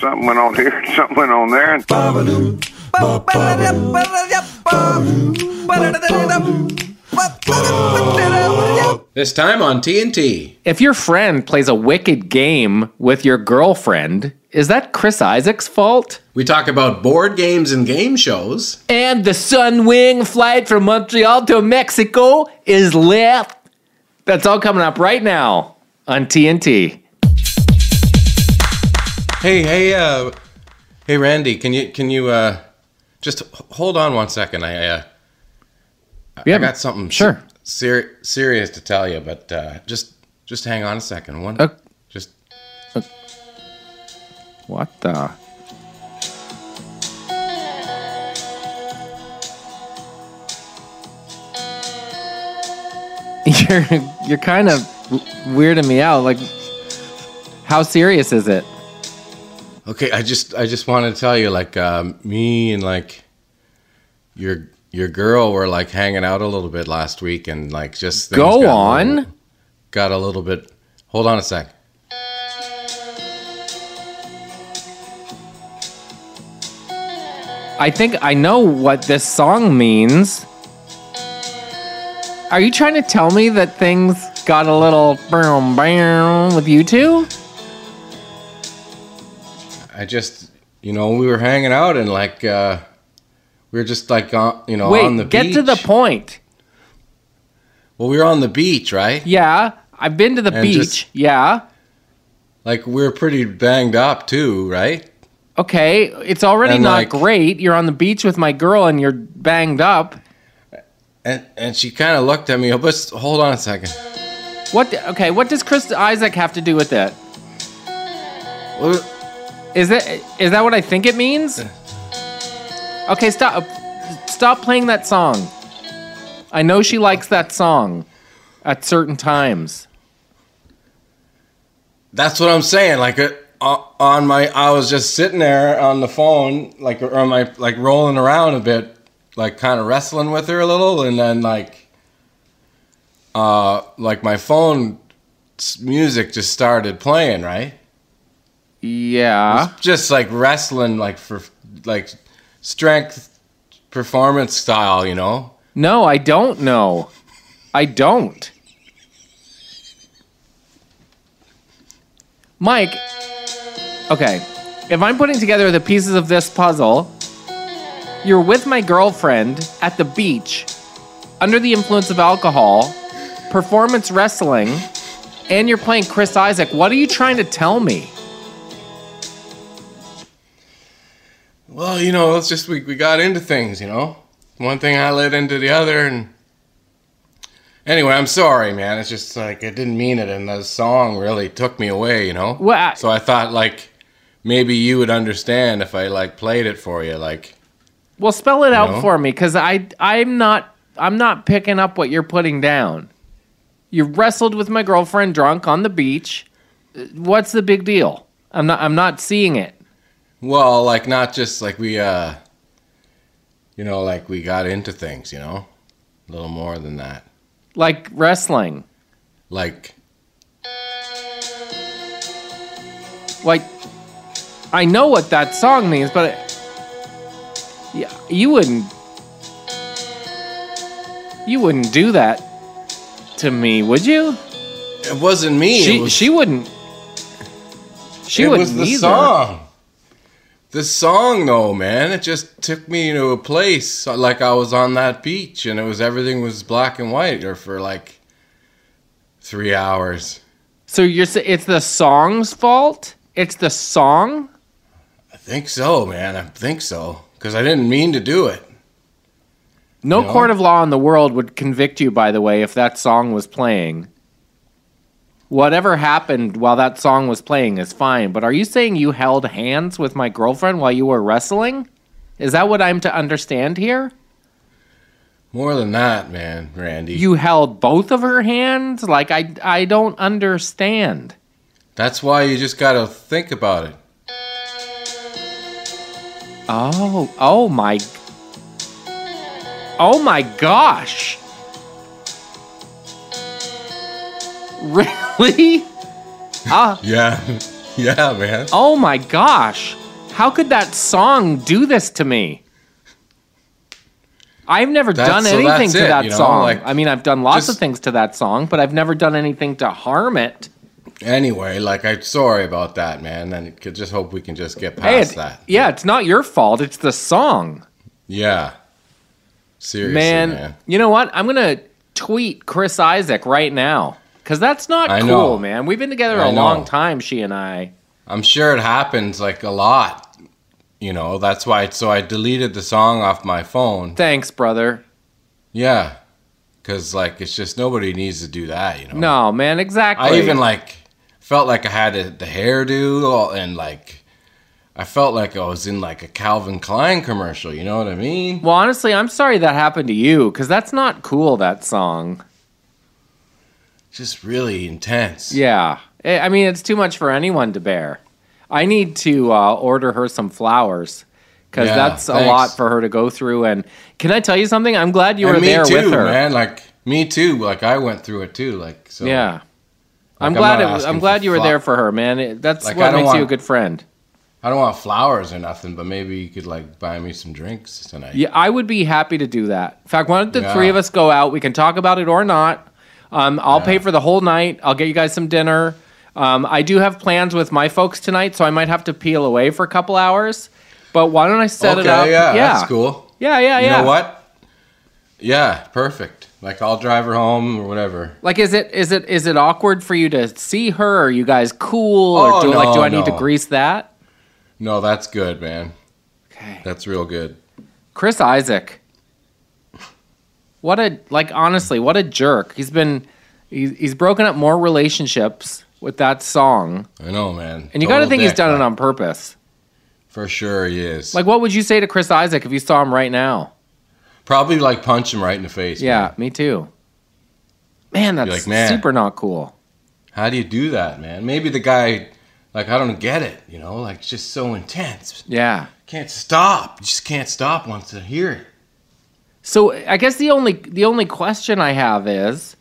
Something went on here, something went on there. And This time on TNT. If your friend plays a wicked game with your girlfriend, is that Chris Isaak's fault? We talk about board games and game shows. And the Sunwing flight from Montreal to Mexico is left. That's all coming up right now on TNT. Hey, hey, uh, hey, Randy, can you can you uh, just hold on one second? I uh, Yeah, I got something sure. ser- serious to tell you, but uh, just just hang on a second. One, Uh, just What the? You're you're kind of weirding me out. Like, how serious is it? Okay. I just I just want to tell you, like, um, me and like your your girl were like hanging out a little bit last week, and like just Go got a on. little- got a little bit. Hold on a sec. I think I know what this song means. Are you trying to tell me that things got a little bam bam with you two? I just, you know, we were hanging out and like, uh, we were just like, on, you know, on the get beach. to the point. Well, we were on the beach, right? Yeah, I've been to the And beach. just- yeah. Like we were pretty banged up too, right? Okay, it's already And, not like- great. You're on the beach with my girl and you're banged up. And and she kind of looked at me. But hold on a second. What? Okay, what does Chris Isaak have to do with it? Well, Is that is that what I think it means? Okay, stop stop playing that song. I know she likes that song at certain times. That's what I'm saying. Like uh, on my, I was just sitting there on the phone, like or on my, like rolling around a bit, like kind of wrestling with her a little, and then like, uh, like my phone music just started playing, right? Yeah. Just like wrestling, like for like strength performance style, you know. No, I don't know. I don't. Mike, okay. If I'm putting together the pieces of this puzzle, you're with my girlfriend at the beach, under the influence of alcohol, performance wrestling, and you're playing Chris Isaak. What are you trying to tell me? Well, you know, it's just we, we got into things, you know. One thing I led into the other, and anyway, I'm sorry, man. It's just like I didn't mean it, and the song really took me away, you know. Well, I- so I thought like maybe you would understand if I like played it for you, like. Well, spell it out know? for me, because I I'm not I'm not picking up what you're putting down. You wrestled with my girlfriend drunk on the beach. What's the big deal? I'm not I'm not seeing it. Well, like not just like we, uh you know, like we got into things, you know, a little more than that. Like wrestling. Like, Like I know what that song means, but it, yeah, you wouldn't you wouldn't do that to me, would you? it wasn't me. She was, she wouldn't. She it wouldn't was the either. song. The song, though, man, it just took me to a place like I was on that beach, and it was everything was black and white, or for like three hours. So you're it's the song's fault? It's the song? I think so, man. I think so, because I didn't mean to do it. No No. court of law in the world would convict you, by the way, if that song was playing. Whatever happened while that song was playing is fine, but are you saying you held hands with my girlfriend while you were wrestling? Is that what I'm to understand here? More than that, man, Randy. You held both of her hands? Like I I don't understand. That's why you just gotta think about it. Oh, oh my Oh my gosh. Really? Ah, Yeah. Yeah, man. Oh my gosh. How could that song do this to me? I've never That's- done anything that's to it, that you know, song. like, I mean, I've done lots of things to that song, but I've never done anything to harm it. Anyway, like I'm sorry about that, man. And could just hope we can just get past Hey, it's, that. yeah, it's not your fault. It's the song. Yeah. Seriously, Man, man. you know what? I'm going to tweet Chris Isaak right now because that's not I cool, know. man. We've been together I a long time, she and I. I'm sure it happens like a lot. You know, that's why. So I deleted the song off my phone. Thanks, brother. Yeah, because like it's just nobody needs to do that. You know. No, man, exactly. I even like felt like I had a, the hairdo and like I felt like I was in like a Calvin Klein commercial. You know what I mean? Well, honestly, I'm sorry that happened to you because that's not cool, that song. Just really intense. Yeah. I I mean, it's too much for anyone to bear. I need to uh, order her some flowers because Yeah, that's a lot for her to go through. And can I tell you something? I'm glad you And were there too, with her. man. Like me too. Like I went through it too. Like so. Yeah. I'm I'm glad. It, I'm glad you were there for her, man. It, that's Like, what makes you a good friend. I don't want flowers or nothing, but maybe you could like buy me some drinks tonight. Yeah, I would be happy to do that. In fact, why don't the Yeah. three of us go out? We can talk about it or not. Um, I'll pay for the whole night. I'll get you guys some dinner. Um, I do have plans with my folks tonight, so I might have to peel away for a couple hours. But why don't I set okay, it up? yeah, that's cool. Yeah, yeah, yeah. You yeah. know what? Yeah, perfect. Like I'll drive her home or whatever. Like, is it is it is it awkward for you to see her? Are you guys cool? Or Oh, do like do no, I need to grease that? No, that's good, man. Okay. That's real good. Chris Isaak. What a like honestly, what a jerk. He's been he's, he's broken up more relationships with that song. I know, man. And you got to think he's done it on purpose. For sure, he is. Like what would you say to Chris Isaak if you saw him right now? Probably like punch him right in the face. Yeah, man. me too. Man, that's like, man. super not cool. How do you do that, man? Maybe the guy, like, I don't get it. You know, like, it's just so intense. Yeah. Can't stop. You just can't stop once to hear it. So I guess the only the only question I have is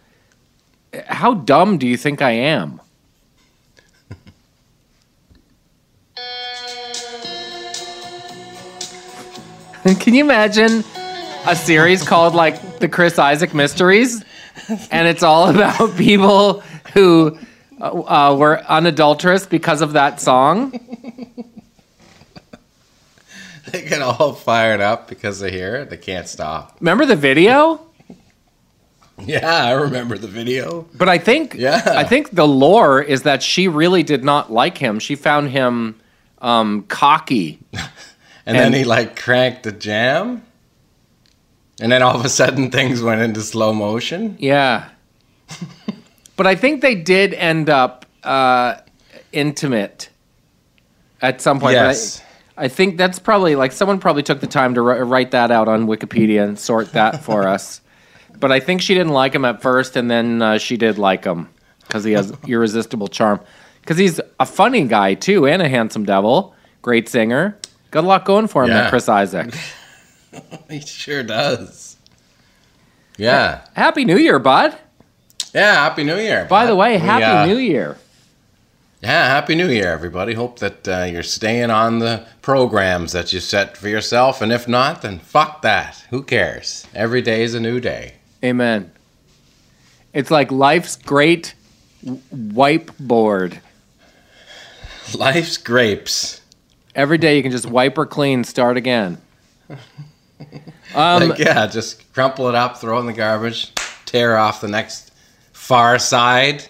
how dumb do you think I am? Can you imagine a series called like the Chris Isaak Mysteries, and it's all about people who uh, uh, were unadulterous because of that song? They get all fired up because they hear it. They can't stop. Remember the video? Yeah, I remember the video. But I think Yeah. I think the lore is that she really did not like him. She found him um, cocky. And, then he, like, cranked the jam. And then all of a sudden things went into slow motion. Yeah. but I think they did end up uh, intimate at some point. Yes. I, think that's probably like someone probably took the time to wri- write that out on Wikipedia and sort that for us. But I think she didn't like him at first, and then uh, she did like him because he has irresistible charm. Because he's a funny guy too, and a handsome devil. Great singer. Got a lot going for him, that Yeah. Chris Isaak. He sure does. Yeah. Happy New Year, bud. Yeah, Happy New Year. By the bud. way, We, Happy uh, New Year. Yeah, Happy New Year, everybody. Hope that uh, you're staying on the programs that you set for yourself. And if not, then fuck that. Who cares? Every day is a new day. Amen. It's like life's great w- wipe board. Life's grapes. Every day you can just wipe or clean, start again. Um, like, yeah, just crumple it up, throw it in the garbage, tear off the next far side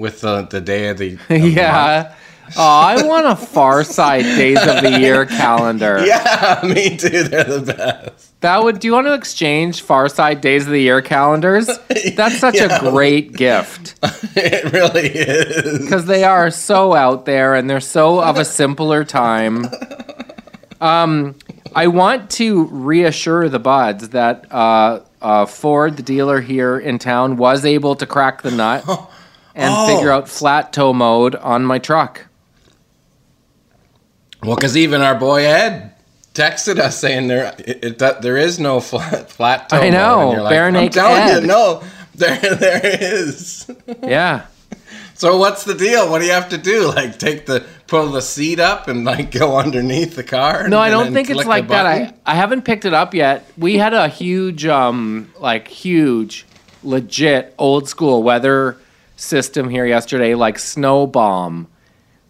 with the, the day of the. of the yeah. Oh, I want a Far Side Days of the Year calendar. Yeah, me too. They're the best. That would. Do you want to exchange Far Side Days of the Year calendars? That's such Yeah. a great gift It really is. because they are so out there and they're so of a simpler time. Um, I want to reassure the buds that uh, uh, Ford, the dealer here in town, was able to crack the nut and Oh. figure out flat tow mode on my truck. Well, because even our boy Ed texted us saying there it, it, there is no flat flat tow. I mode. know, you're like, I'm telling Ed." you, no, there there is. Yeah. So what's the deal? What do you have to do? Like take the pull the seat up and like go underneath the car? No, I don't think it's like that. I. I haven't picked it up yet. We had a huge, um, like huge, legit old school weather system here yesterday, like snow bomb,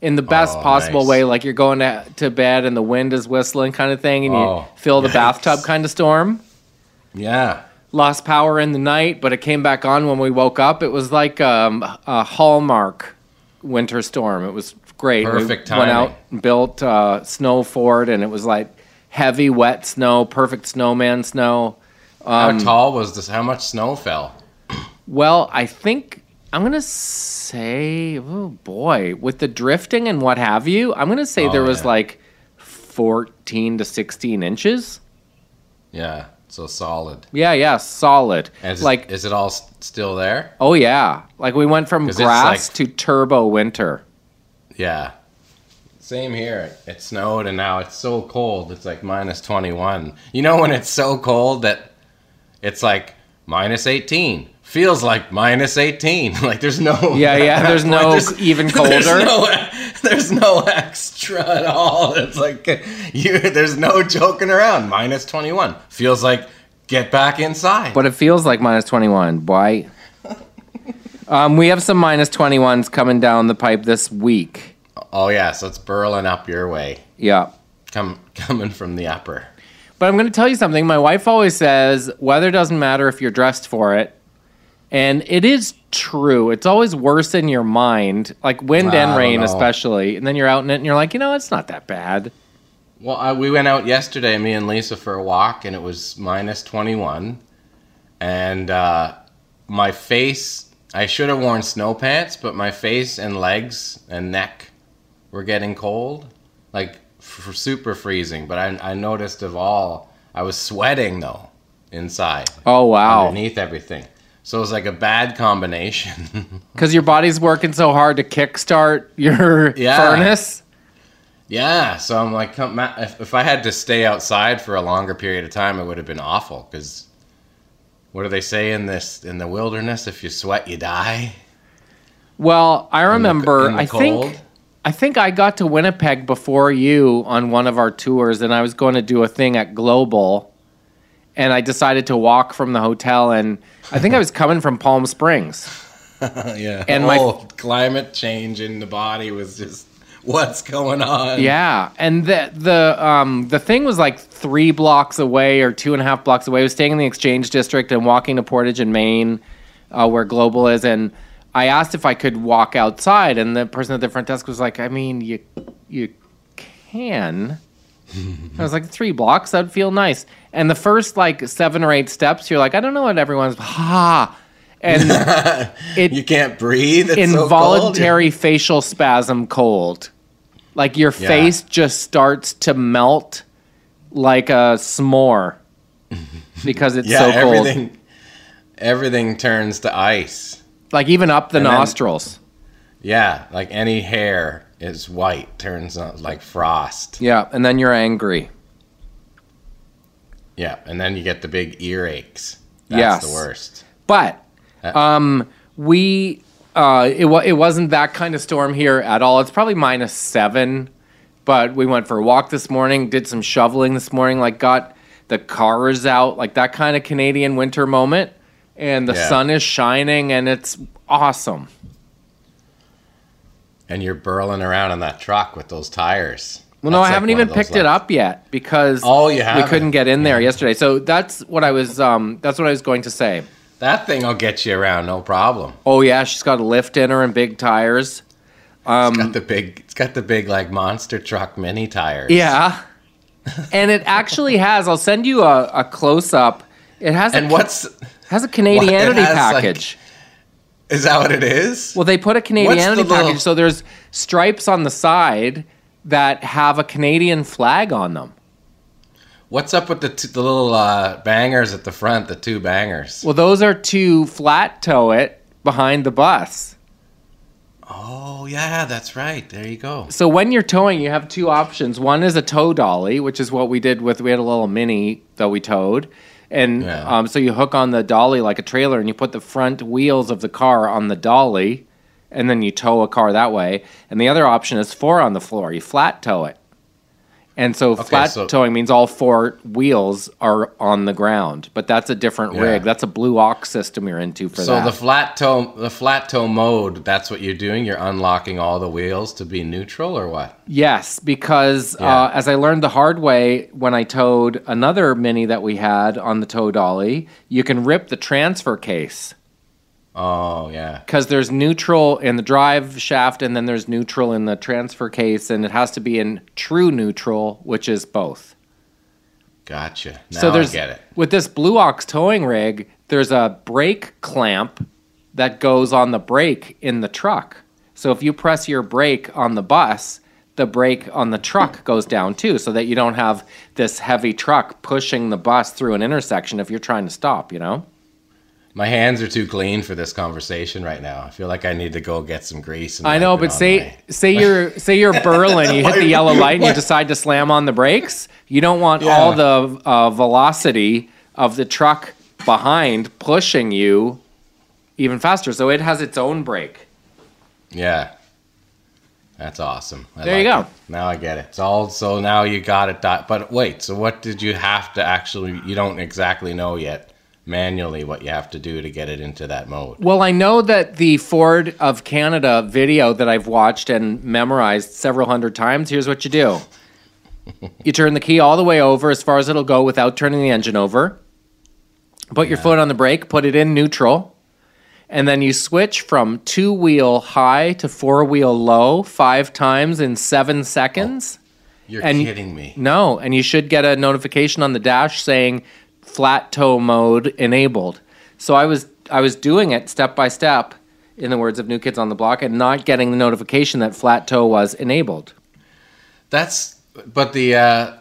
in the best Oh, possible nice. way. Like you're going to, to bed and the wind is whistling, kind of thing, and you Oh, fill the yikes. bathtub kind of storm. Yeah. Lost power in the night, but it came back on when we woke up. It was like um, a Hallmark winter storm. It was great. Perfect we Went out and built uh, snow fort, and it was like heavy, wet snow, perfect snowman snow. How Um, tall was this? How much snow fell? Well, I think I'm gonna say, oh boy, with the drifting and what have you, I'm gonna say Oh, there was yeah. like 14 to 16 inches. Yeah. So solid. Yeah, yeah, solid. And is, like, it, is it all still there? oh yeah, like we went from grass like- to turbo winter. Yeah. Same here. It snowed and now it's so cold. It's like minus 21. You know when it's so cold that it's like minus 18. Feels like minus 18. Like there's no Yeah, yeah, there's no even There's colder. no, there's no extra at all. It's like you there's no joking around. Minus 21. Feels like get back inside. But it feels like minus 21, why um, we have some minus 21s coming down the pipe this week. oh yeah, so it's burling up your way. Yeah. Come coming from the upper. But I'm going to tell you something. My wife always says weather doesn't matter if you're dressed for it. And it is true. It's always worse in your mind, like wind and rain, know. especially. And then you're out in it and you're like, you know, it's not that bad. Well, I, we went out yesterday, me and Lisa, for a walk, and it was minus 21. And uh, my face, I should have worn snow pants, but my face and legs and neck were getting cold. Like, f- super freezing. But I, I noticed of all, I was sweating, though, inside, Oh, wow. underneath everything. So it was like a bad combination. Because your body's working so hard to kickstart your Yeah. furnace. Yeah, so I'm like, come, if, if I had to stay outside for a longer period of time, it would have been awful. Because what do they say in this in the wilderness? If you sweat, you die. Well, I In the- remember, in the I cold? think. I think I got to Winnipeg before you on one of our tours, and I was going to do a thing at Global, and I decided to walk from the hotel, and I think I was coming from Palm Springs. yeah, And my- oh, climate change in the body was just what's going on. Yeah, and the the um the thing was like three blocks away or two and a half blocks away. I was staying in the Exchange District and walking to Portage and Main, uh, where Global is, and I asked if I could walk outside, and the person at the front desk was like, "I mean, you you can." I was like, three blocks, that'd feel nice. And the first like seven or eight steps, you're like, I don't know what everyone's ha, and it you can't breathe. It's so cold. involuntary facial spasm cold. Like your Yeah. face just starts to melt like a s'more because it's Yeah, so cold. everything, everything turns to ice. Like even up the And then- nostrils. Yeah, like any hair is white, turns on like frost. Yeah, and then you're angry. Yeah, and then you get the big earaches. That's Yes. the worst. But Uh, um we uh it it wasn't that kind of storm here at all. It's probably minus 7, but we went for a walk this morning, did some shoveling this morning, like got the cars out, like that kind of Canadian winter moment, and the Yeah. sun is shining and it's awesome. And you're burling around in that truck with those tires. Well, no, I like haven't even picked it up yet because Oh, you we haven't? couldn't get in there yesterday. So that's what I was um that's what I was going to say. That thing will get you around, no problem. Oh yeah, she's got a lift in her and big tires. It's got the big, it's got the big like monster truck mini tires. Yeah. and it actually has. I'll send you a, a close up. It has And a, what's has a Canadianity What, has, like- package. Is that? What it is? well, they put a Canadianity the little- package, so there's stripes on the side that have a Canadian flag on them. What's up with the t- the little uh, bangers at the front? The two bangers. Well, those are to flat tow it behind the bus. Oh yeah, that's right. There you go. So when you're towing, you have two options. One is a tow dolly, which is what we did with. We had a little mini that we towed, and Yeah. um, so you hook on the dolly like a trailer, and you put the front wheels of the car on the dolly, and then you tow a car that way. And the other option is four on the floor. You flat tow it. And so flat so- towing means all four wheels are on the ground, but that's a different Yeah. rig. That's a blue ox system you're into for So that. the flat tow, the flat tow mode. That's what you're doing. You're unlocking all the wheels to be neutral, or what? Yes, because Yeah. uh, as I learned the hard way when I towed another Mini that we had on the tow dolly, you can rip the transfer case Oh yeah. because there's neutral in the drive shaft and then there's neutral in the transfer case, and it has to be in true neutral, which is both. Gotcha. Now so there's I get it. with this Blue Ox towing rig, there's a brake clamp that goes on the brake in the truck. So if you press your brake on the bus, the brake on the truck goes down too, so that you don't have this heavy truck pushing the bus through an intersection if you're trying to stop. You know. My hands are too clean for this conversation right now. I feel like I need to go get some grease. And I know, but say my- say you're say you're Berlin, you hit the yellow light and you decide to slam on the brakes. You don't want Yeah. all the uh, velocity of the truck behind pushing you even faster. So it has its own brake. Yeah. That's awesome. I There you go. it. Now I get it. It's all so now you got it. But wait, so what did you have to actually? You don't exactly know yet manually what you have to do to get it into that mode. Well, I know that the Ford of Canada video that I've watched and memorized several hundred times. Here's what you do: you turn the key all the way over as far as it'll go without turning the engine over. Put your foot on the brake, put it in neutral, and then you switch from two wheel high to four wheel low five times in seven seconds. Oh, you're And- kidding me. No, and you should get a notification on the dash saying flat tow mode enabled. So I was I was doing it step by step in the words of New Kids on the Block and not getting the notification that flat tow was enabled. That's but the uh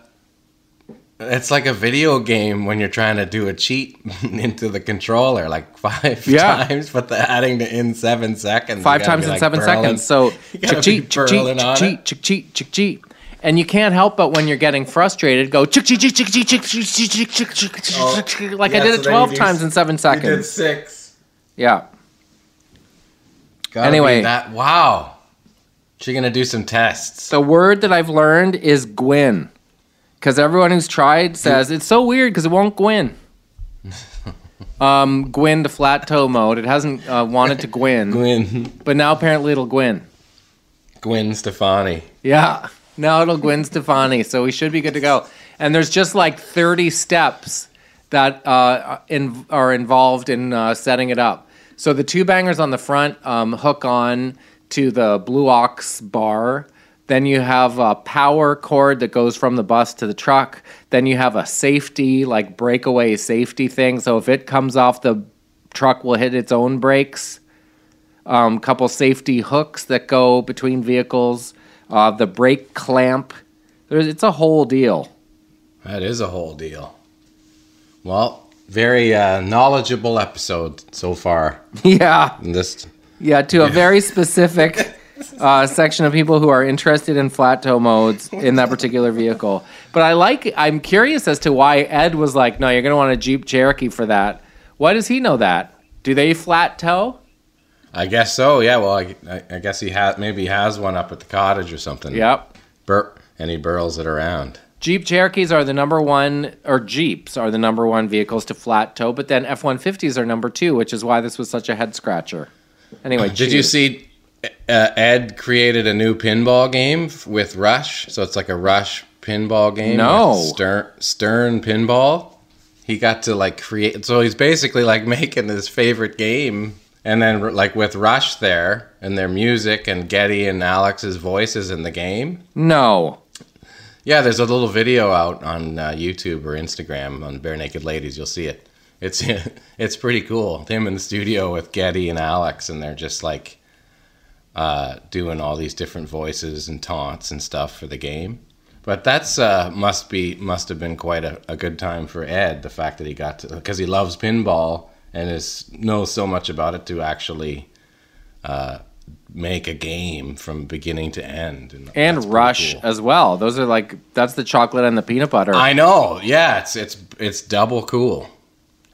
it's like a video game when you're trying to do a cheat into the controller like five Yeah. times, but the adding to in seven seconds. Five times in like, seven burling. seconds. So You gotta chick be cheat, chick cheat, chick it. cheat, cheat, cheat. And you can't help but when you're getting frustrated, go chick chick chick cheat, chick cheat, chick cheat, chick cheat, chick cheat, like I did it twelve times in seven seconds. You did six. Yeah. Anyway. that wow. She's gonna do some tests. The word that I've learned is Gwyn. Because everyone who's tried says it's so weird because it won't Gwyn. um, Gwyn to flat tow mode. It hasn't uh, wanted to Gwyn, Gwen but now apparently it'll Gwyn. Gwen Stefani. Yeah, now it'll Gwen Stefani, so we should be good to go. And there's just like 30 steps that uh, in, are involved in uh, setting it up. So the two bangers on the front um, hook on to the Blue Ox bar. Then you have a power cord that goes from the bus to the truck. Then you have a safety, like breakaway safety thing. So if it comes off, the truck will hit its own brakes um, couple safety hooks that go between vehicles, uh, the brake clamp. There's, it's a whole deal. That is a whole deal. Well, very uh, knowledgeable episode so far. yeah, this yeah, to a very specific uh, section of people who are interested in flat tow modes in that particular vehicle. But I like. I'm curious as to why Ed was like, "No, you're going to want a Jeep Cherokee for that." Why does he know that? Do they flat tow? I guess so. Yeah. Well, I, I, I guess he has maybe he has one up at the cottage or something. Yep. Bur- and he burls it around. Jeep Cherokees are the number one, or Jeeps are the number one vehicles to flat tow, but then F 150s are number two, which is why this was such a head scratcher. Anyway, Did you see? Uh, Ed created a new pinball game f- with Rush, so it's like a Rush pinball game. No. Stern Stern pinball. He got to like create. So he's basically like making his favorite game, and then like with Rush there and their music and Geddy and Alex's voices in the game. No. Yeah, there's a little video out on uh, YouTube or Instagram on Barenaked Ladies. You'll see it. It's it's pretty cool. Him in the studio with Geddy and Alex, and they're just like uh, doing all these different voices and taunts and stuff for the game. But that's uh, must be must have been quite a, a good time for Ed. The fact that he got to because he loves pinball and is knows so much about it to actually uh, make a game from beginning to end. And, And Rush cool. as well. Those are like, that's the chocolate and the peanut butter. I know. Yeah, it's it's it's double cool.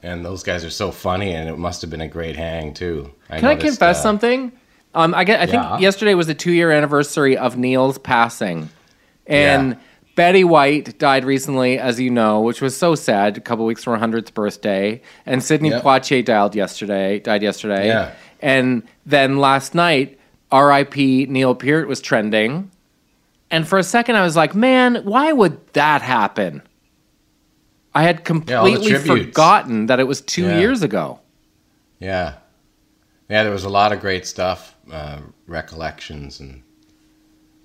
And those guys are so funny, and it must have been a great hang too. Can I confess uh, something? Um, I get. I think yesterday was the two-year anniversary of Neil's passing, and Yeah. Betty White died recently, as you know, which was so sad. A couple weeks from her hundredth birthday, and Sidney Yep. Poitier died yesterday. Died yesterday, Yeah. and then last night, R.I.P. Neil Peart was trending, and for a second I was like, man, why would that happen? I had completely tributes. forgotten that it was two Yeah. years ago. Yeah. Yeah, there was a lot of great stuff, uh, recollections and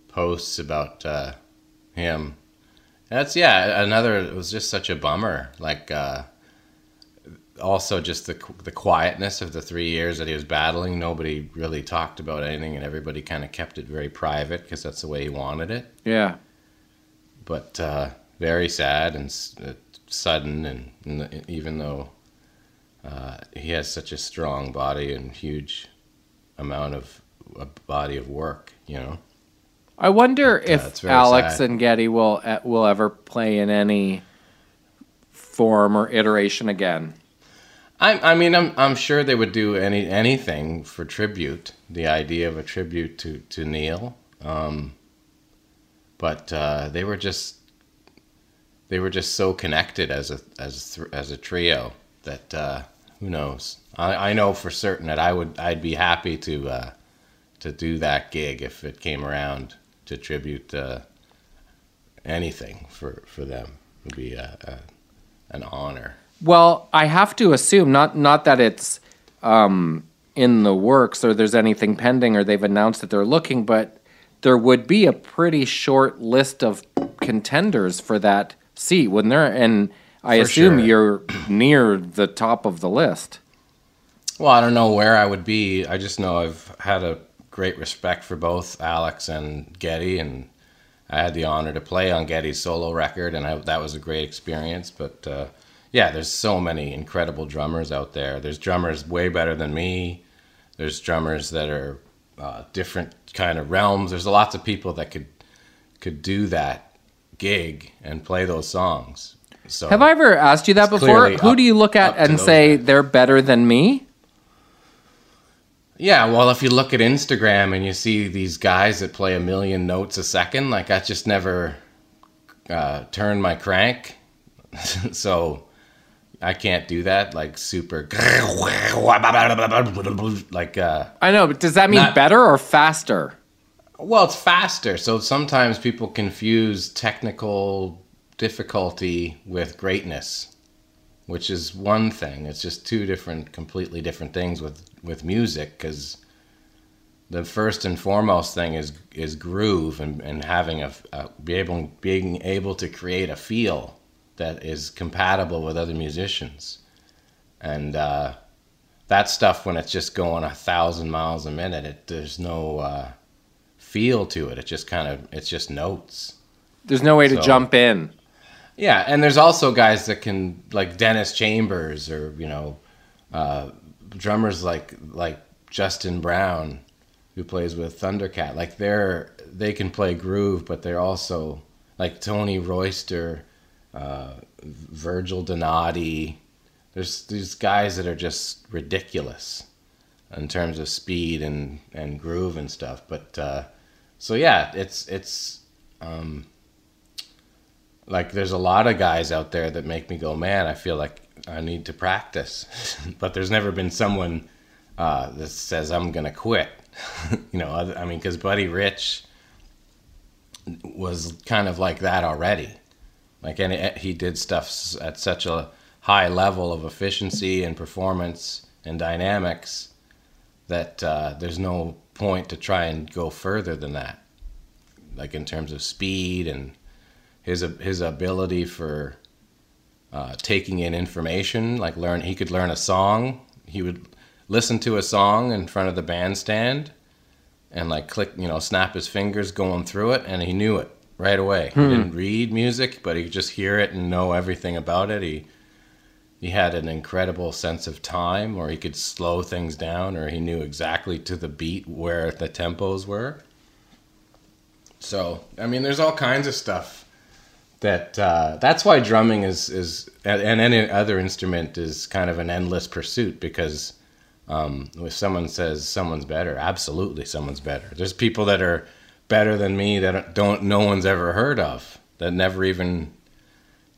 posts about uh, him. That's yeah, another it was just such a bummer. Like uh also just the the quietness of the 3 years that he was battling, nobody really talked about anything and everybody kind of kept it very private because that's the way he wanted it. Yeah. But uh very sad and uh, sudden and, and even though uh, he has such a strong body and huge amount of a body of work, you know. I wonder if Alex sad. and Geddy will uh, will ever play in any form or iteration again. I, I mean, I'm, I'm sure they would do any anything for tribute. The idea of a tribute to to Neil, um, but uh, they were just they were just so connected as a as as a trio that uh, who knows. I, I know for certain that I would I'd be happy to uh, to do that gig if it came around to tribute uh, anything for for them. Would be a, a, an honor. Well, I have to assume not not that it's um, in the works or there's anything pending or they've announced that they're looking, but there would be a pretty short list of contenders for that seat, wouldn't there? And I For assume sure. you're near the top of the list. Well, I don't know where I would be. I just know I've had a great respect for both Alex and Geddy, and I had the honor to play on Geddy's solo record, and I, that was a great experience. But uh, yeah, there's so many incredible drummers out there. There's drummers way better than me. There's drummers that are uh, different kind of realms. There's lots of people that could could do that gig and play those songs. So Have I ever asked you that before? Who do you look at and say guys. they're better than me? Yeah, well, if you look at Instagram and you see these guys that play a million notes a second, like I just never uh, turned my crank, so I can't do that. Like super, like uh, I know, but does that mean Not- better or faster? well, it's faster. So sometimes people confuse technical difficulty with greatness, which is one thing. It's just two different, completely different things with with music because the first and foremost thing is is groove and, and having a, a be able being able to create a feel that is compatible with other musicians, and uh, that stuff when it's just going a thousand miles a minute, it there's no uh, feel to it. It just kind of it's just notes. There's no way to jump in. Yeah, and there's also guys that can like Dennis Chambers or you know uh, drummers like like Justin Brown who plays with Thundercat. Like they're they can play groove, but they're also like Tony Royster, uh, Virgil Donati. There's these guys that are just ridiculous in terms of speed and and groove and stuff. But uh, so yeah, it's it's. Um, like there's a lot of guys out there that make me go man i feel like i need to practice. But there's never been someone uh, that says i'm gonna quit. You know i mean because buddy rich was kind of like that already. Like and it, he did stuff at such a high level of efficiency and performance and dynamics that uh, there's no point to try and go further than that. Like in terms of speed and his his ability for uh, taking in information, like learn he could learn a song. He would listen to a song in front of the bandstand, and like click, you know, snap his fingers going through it, and he knew it right away. He didn't read music, but he could just hear it and know everything about it. He he had an incredible sense of time, or he could slow things down, or he knew exactly to the beat where the tempos were. So I mean, there's all kinds of stuff that uh, that's why drumming is is and any other instrument is kind of an endless pursuit because Um, if someone says someone's better, absolutely someone's better. There's people that are better than me that don't no one's ever heard of that never even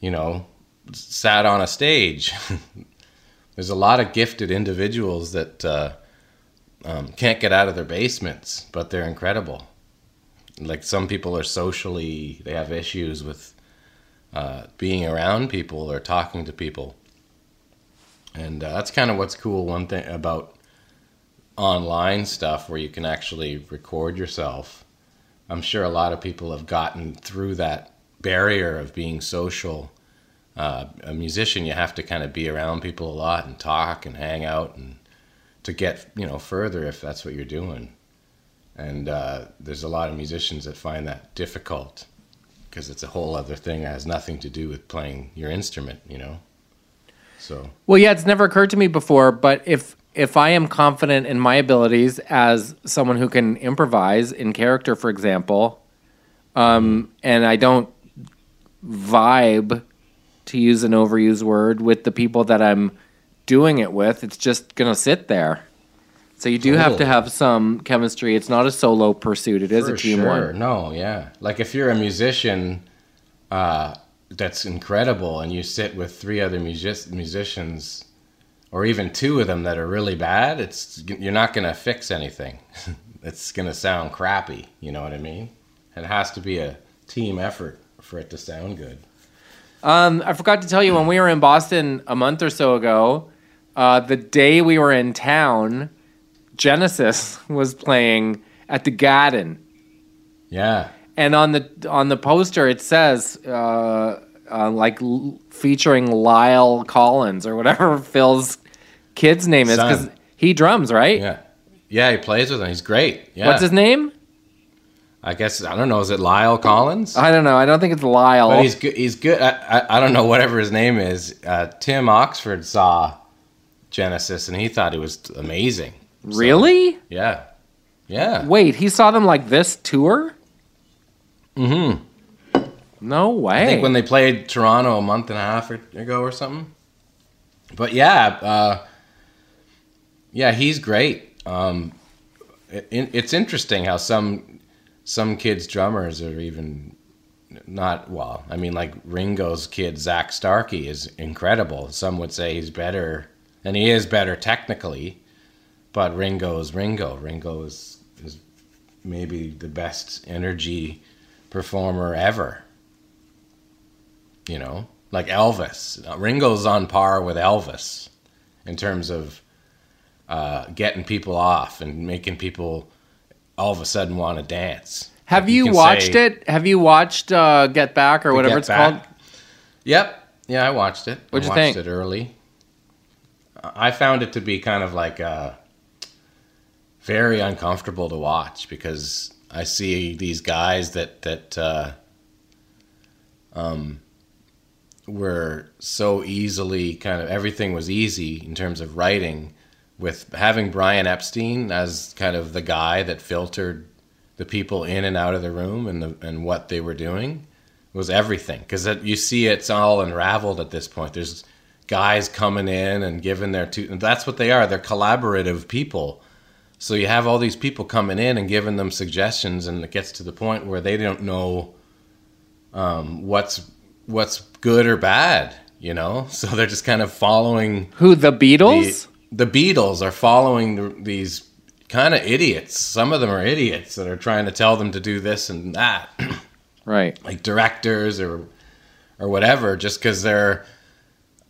you know sat on a stage. There's a lot of gifted individuals that uh, um, can't get out of their basements, but they're incredible. Like some people are socially, they have issues with uh, being around people or talking to people. And uh, that's kind of what's cool. One thing about online stuff where you can actually record yourself. I'm sure a lot of people have gotten through that barrier of being social. Uh, a musician, you have to kind of be around people a lot and talk and hang out and to get you know further if that's what you're doing. And uh, there's a lot of musicians that find that difficult because it's a whole other thing that has nothing to do with playing your instrument, you know. So Well, yeah, it's never occurred to me before, but if if I am confident in my abilities as someone who can improvise in character, for example, um, and I don't vibe, to use an overused word, with the people that I'm doing it with, it's just gonna sit there. So you do have to have some chemistry. It's not a solo pursuit; it is a team sure. one. No, yeah. Like if you're a musician uh, that's incredible and you sit with three other music- musicians or even two of them that are really bad, it's you're not going to fix anything. it's going to sound crappy, you know what I mean? It has to be a team effort for it to sound good. Um, I forgot to tell you when we were in Boston a month or so ago, uh, the day we were in town, Genesis was playing at the Garden, Yeah. and on the on the poster it says uh, uh, like l- featuring Lyle Collins or whatever Phil's kid's name is because he drums, right? Yeah. Yeah, he plays with him. He's great. Yeah. What's his name? I guess I don't know. Is it Lyle Collins? I don't know. I don't think it's Lyle. But he's good. He's good. I, I, I don't know whatever his name is. Uh, Tim Oxford saw Genesis and he thought it was amazing. So, really? yeah. Yeah. Wait, he saw them like this tour? Mm-hmm. No way. I think when they played Toronto a month and a half ago or something. But yeah, uh, yeah, he's great. Um, it, it's interesting how some some kids drummers are even not well. I mean, like Ringo's kid Zak Starkey is incredible. Some would say he's better, and he is better technically. But Ringo's Ringo. Ringo is is maybe the best energy performer ever you know, like Elvis. Ringo's on par with Elvis in terms of uh, getting people off and making people all of a sudden want to dance. Have Like, you, can watched say, it? Have you watched uh, Get Back or whatever it's Back? called? Yep. Yeah, I watched it. What'd I you watched think? it early. I found it to be kind of like uh, very uncomfortable to watch because I see these guys that that uh, um, were so easily kind of everything was easy in terms of writing with having Brian Epstein as kind of the guy that filtered the people in and out of the room and the and what they were doing was everything because you see it's all unraveled at this point. There's guys coming in and giving their two. And that's what they are. They're collaborative people. So you have all these people coming in and giving them suggestions, and it gets to the point where they don't know um, what's what's good or bad. You know, so they're just kind of following Who the Beatles? the, the Beatles are following the, these kind of idiots. Some of them are idiots that are trying to tell them to do this and that. right. like directors or or whatever just because they're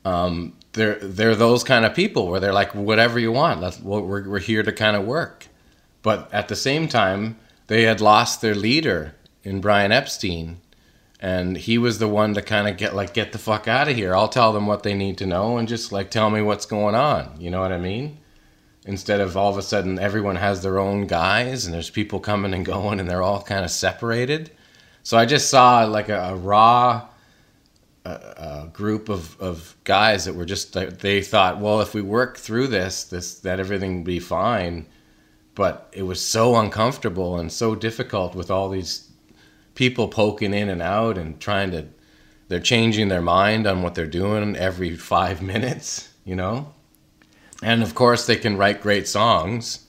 um they're they're those kind of people where they're like whatever you want we're, we're here to kind of work. But at the same time they had lost their leader in brian epstein and he was the one to kind of get like get the fuck out of here. I'll tell them what they need to know and just like tell me what's going on you know what i mean? Instead of all of a sudden everyone has their own guys and there's people coming and going and they're all kind of separated. So I just saw like a, a raw uh, group of, of guys that were just they thought, well, if we work through this, this that everything will be fine. But it was so uncomfortable and so difficult with all these people poking in and out and trying to. They're changing their mind on what they're doing every five minutes. You know. and of course they can write great songs,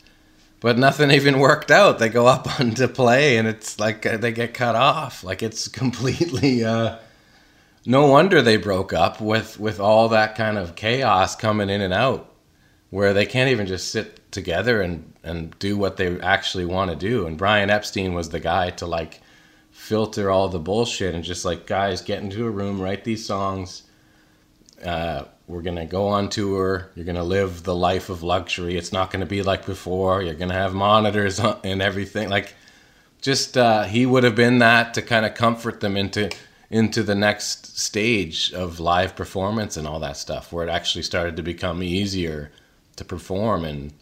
but nothing even worked out. They go up on to play, and it's like they get cut off. Like it's completely. Uh, no wonder they broke up with with all that kind of chaos coming in and out, where they can't even just sit together and and do what they actually want to do. And Brian Epstein was the guy to like filter all the bullshit and just like guys get into a room, write these songs. Uh, we're gonna go on tour. You're gonna live the life of luxury. It's not gonna be like before. You're gonna have monitors and everything. Like, just uh, he would have been that to kind of comfort them into into the next stage of live performance and all that stuff, where it actually started to become easier to perform. And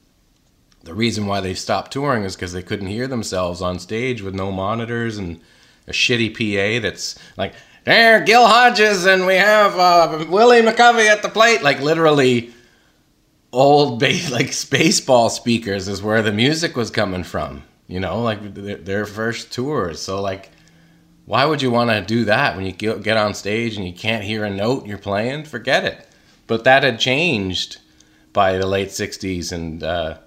the reason why they stopped touring is because they couldn't hear themselves on stage with no monitors and a shitty PA that's like, there, Gil Hodges, and we have uh, Willie McCovey at the plate. Like literally, old ba- like baseball speakers is where the music was coming from. You know, like their, their first tours. So like, why would you want to do that when you get on stage and you can't hear a note you're playing? Forget it. But that had changed by the late '60s, and uh,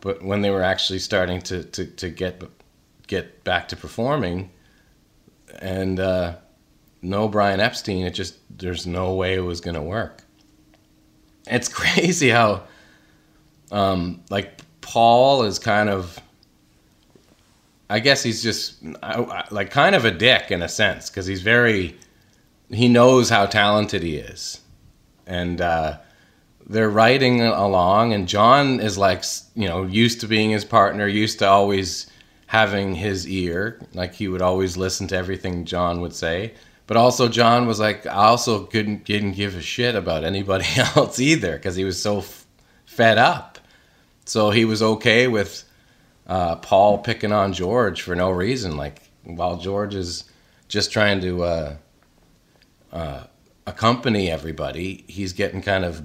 but when they were actually starting to to, to get get back to performing, and uh, no Brian Epstein, it just there's no way it was gonna work. It's crazy how um, like Paul is kind of I guess he's just like kind of a dick in a sense because he's very he knows how talented he is. And uh, they're writing along and John is like you know used to being his partner used to always having his ear. Like he would always listen to everything John would say. But also John was like, I also couldn't didn't give a shit about anybody else either because he was so f- fed up. So he was okay with uh, Paul picking on George for no reason. Like while George is just trying to uh, uh, accompany everybody, he's getting kind of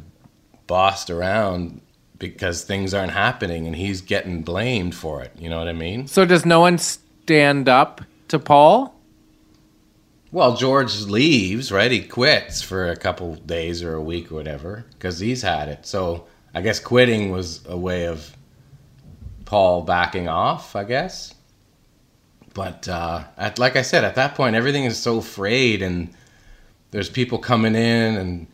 bossed around because things aren't happening and he's getting blamed for it. You know what I mean? So does no one stand up to Paul? Well, George leaves, right? He quits for a couple days or a week or whatever because he's had it. So I guess quitting was a way of Paul backing off, I guess. But uh, at, like I said, at that point, everything is so frayed, and there's people coming in, and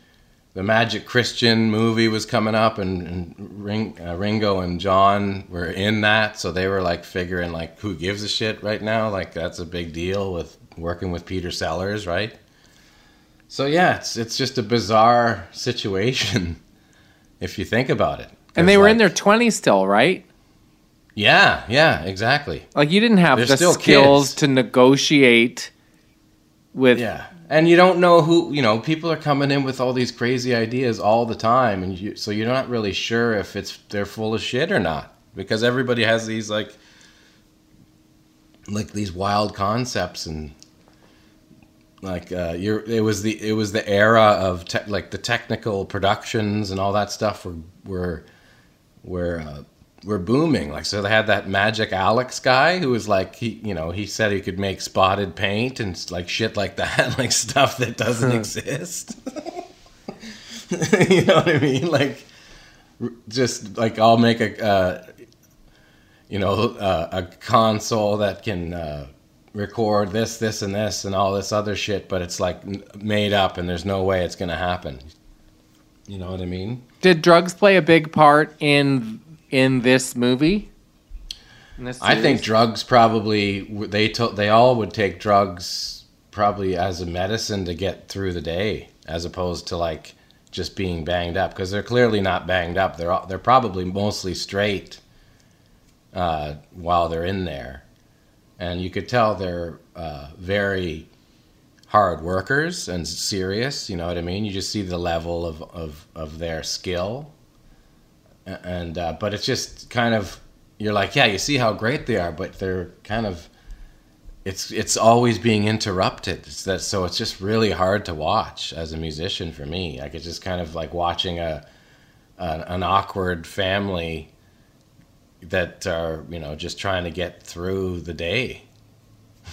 the Magic Christian movie was coming up, and, and Ring, uh, Ringo and John were in that, so they were like figuring like, who gives a shit right now? Like that's a big deal with working with Peter Sellers, right? So yeah, it's it's just a bizarre situation if you think about it. And they were like, in their 20s still, right? Yeah, yeah, exactly. Like you didn't have They're the skills kids. to negotiate with Yeah. And you don't know who, you know, people are coming in with all these crazy ideas all the time and you so you're not really sure if it's they're full of shit or not because everybody has these like like these wild concepts and like uh you're it was the it was the era of te- like the technical productions and all that stuff were were were uh, were booming. Like so they had that magic alex guy who was like he you know he said he could make spotted paint and like shit like that like stuff that doesn't exist. You know what i mean? Like just like i'll make a uh, you know uh, a console that can uh, record this this and this and all this other shit but it's like made up and there's no way it's gonna happen. You know what i mean? Did drugs play a big part in in this movie? In this I think drugs probably they to, they all would take drugs probably as a medicine to get through the day as opposed to like just being banged up because they're clearly not banged up. They're all, they're probably mostly straight uh, while they're in there, and you could tell they're uh, very hard workers and serious. You know what I mean? You just see the level of of, of their skill, and uh, but it's just kind of you're like, yeah, you see how great they are, but they're kind of it's it's always being interrupted. It's that so it's just really hard to watch as a musician for me. Like it's just kind of like watching a an, an awkward family that are you know just trying to get through the day.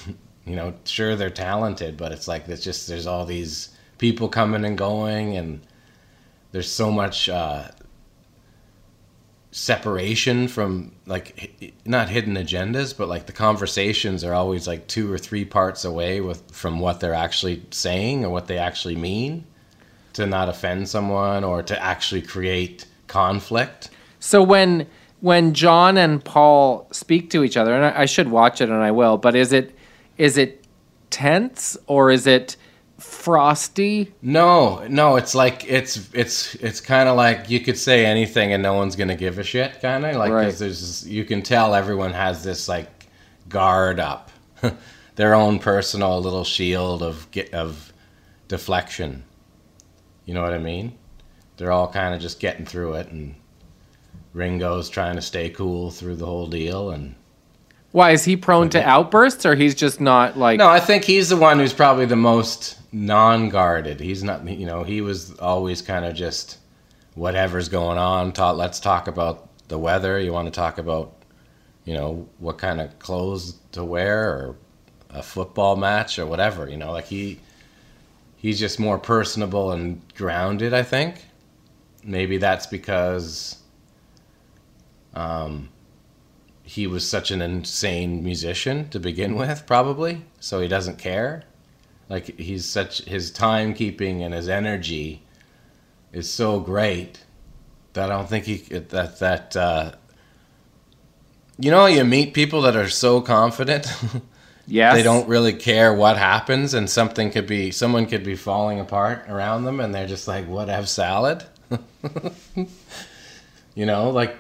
you know, sure they're talented, but it's like it's just there's all these people coming and going, and there's so much uh, separation from like not hidden agendas, but like the conversations are always like two or three parts away with from what they're actually saying or what they actually mean to not offend someone or to actually create conflict. So when when John and Paul speak to each other, and I, I should watch it, and I will. But is it is it tense or is it frosty? No, no, it's like it's it's it's kind of like you could say anything and no one's gonna give a shit, kind of like Right. there's this- you can tell everyone has this like guard up, their own personal little shield of of deflection. You know what I mean? They're all kind of just getting through it, and Ringo's trying to stay cool through the whole deal, and Why is he prone to outbursts, or he's just not like? No, I think he's the one who's probably the most non-guarded. He's not, you know, he was always kind of just whatever's going on. Talk, let's talk about the weather. You want to talk about, you know, what kind of clothes to wear or a football match or whatever. You know, like he, he's just more personable and grounded. I think maybe that's because, um, he was such an insane musician to begin with, probably. So he doesn't care. Like he's such his timekeeping and his energy is so great that I don't think he that that uh, you know you meet people that are so confident yeah, they don't really care what happens and something could be someone could be falling apart around them and they're just like what have salad you know like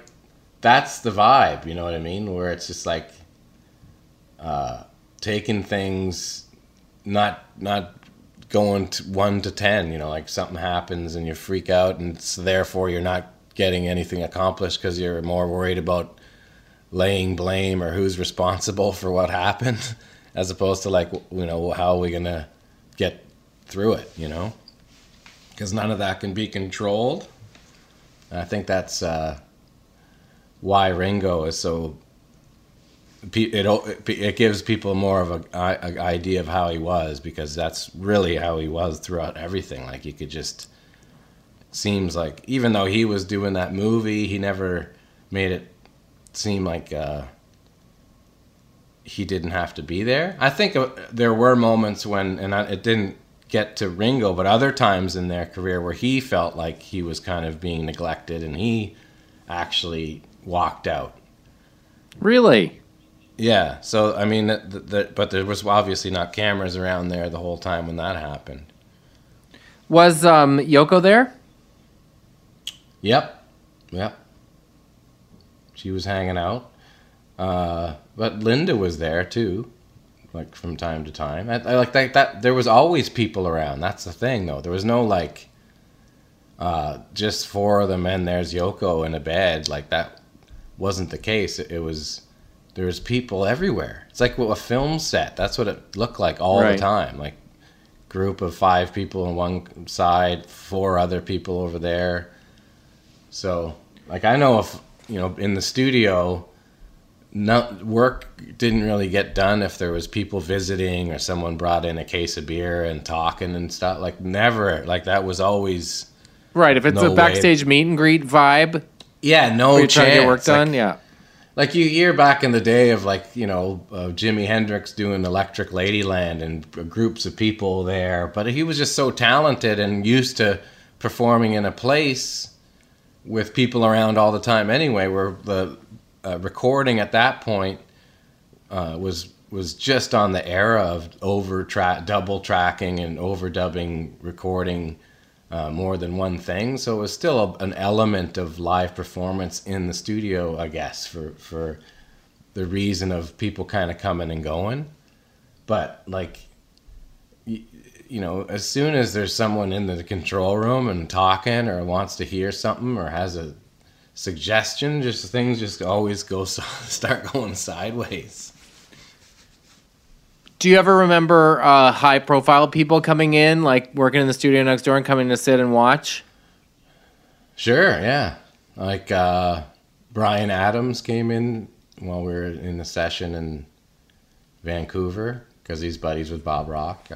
that's the vibe you know what i mean? Where it's just like uh taking things not not going to 1 to 10 you know like something happens and you freak out and so therefore you're not getting anything accomplished because you're more worried about laying blame or who's responsible for what happened as opposed to like you know how are we gonna get through it you know? Because none of that can be controlled. And i think that's uh, why ringo is so it, it gives people more of a, a idea of how he was because that's really how he was throughout everything like you could just seems like even though he was doing that movie he never made it seem like uh, he didn't have to be there. I think uh, there were moments when, and I, it didn't get to Ringo, but other times in their career where he felt like he was kind of being neglected and he actually walked out. really. Yeah, so I mean, the, the, but there was obviously not cameras around there the whole time when that happened. Was um, Yoko there? Yep, yep. She was hanging out, uh, but Linda was there too, like from time to time. I, I like that. That there was always people around. That's the thing, though. There was no like, uh, just four of them and there's Yoko in a bed. Like that wasn't the case. It, it was there was people everywhere. It's like well, a film set. That's what it looked like all Right. the time. Like group of five people on one side, four other people over there. So, like, I know if you know in the studio, no work didn't really get done if there was people visiting or someone brought in a case of beer and talking and stuff. Like, never. Like that was always Right. If it's No a way. backstage meet and greet vibe, yeah, no where you're trying to get work chance. Like, done. yeah. like you hear back in the day of like you know uh, Jimi Hendrix doing Electric Ladyland and groups of people there, but he was just so talented and used to performing in a place with people around all the time anyway. Where the uh, recording at that point uh, was was just on the era of over track, double tracking and overdubbing recording uh, more than one thing. So it was still a, an element of live performance in the studio, I guess, for for the reason of people kind of coming and going. But like, you, you know, as soon as there's someone in the control room and talking or wants to hear something or has a suggestion, just things just always go start going sideways. Do you ever remember uh, high profile people coming in, like working in the studio next door and coming to sit and watch? Sure, yeah. Like uh, Bryan Adams came in while we were in the session in Vancouver because he's buddies with Bob Rock.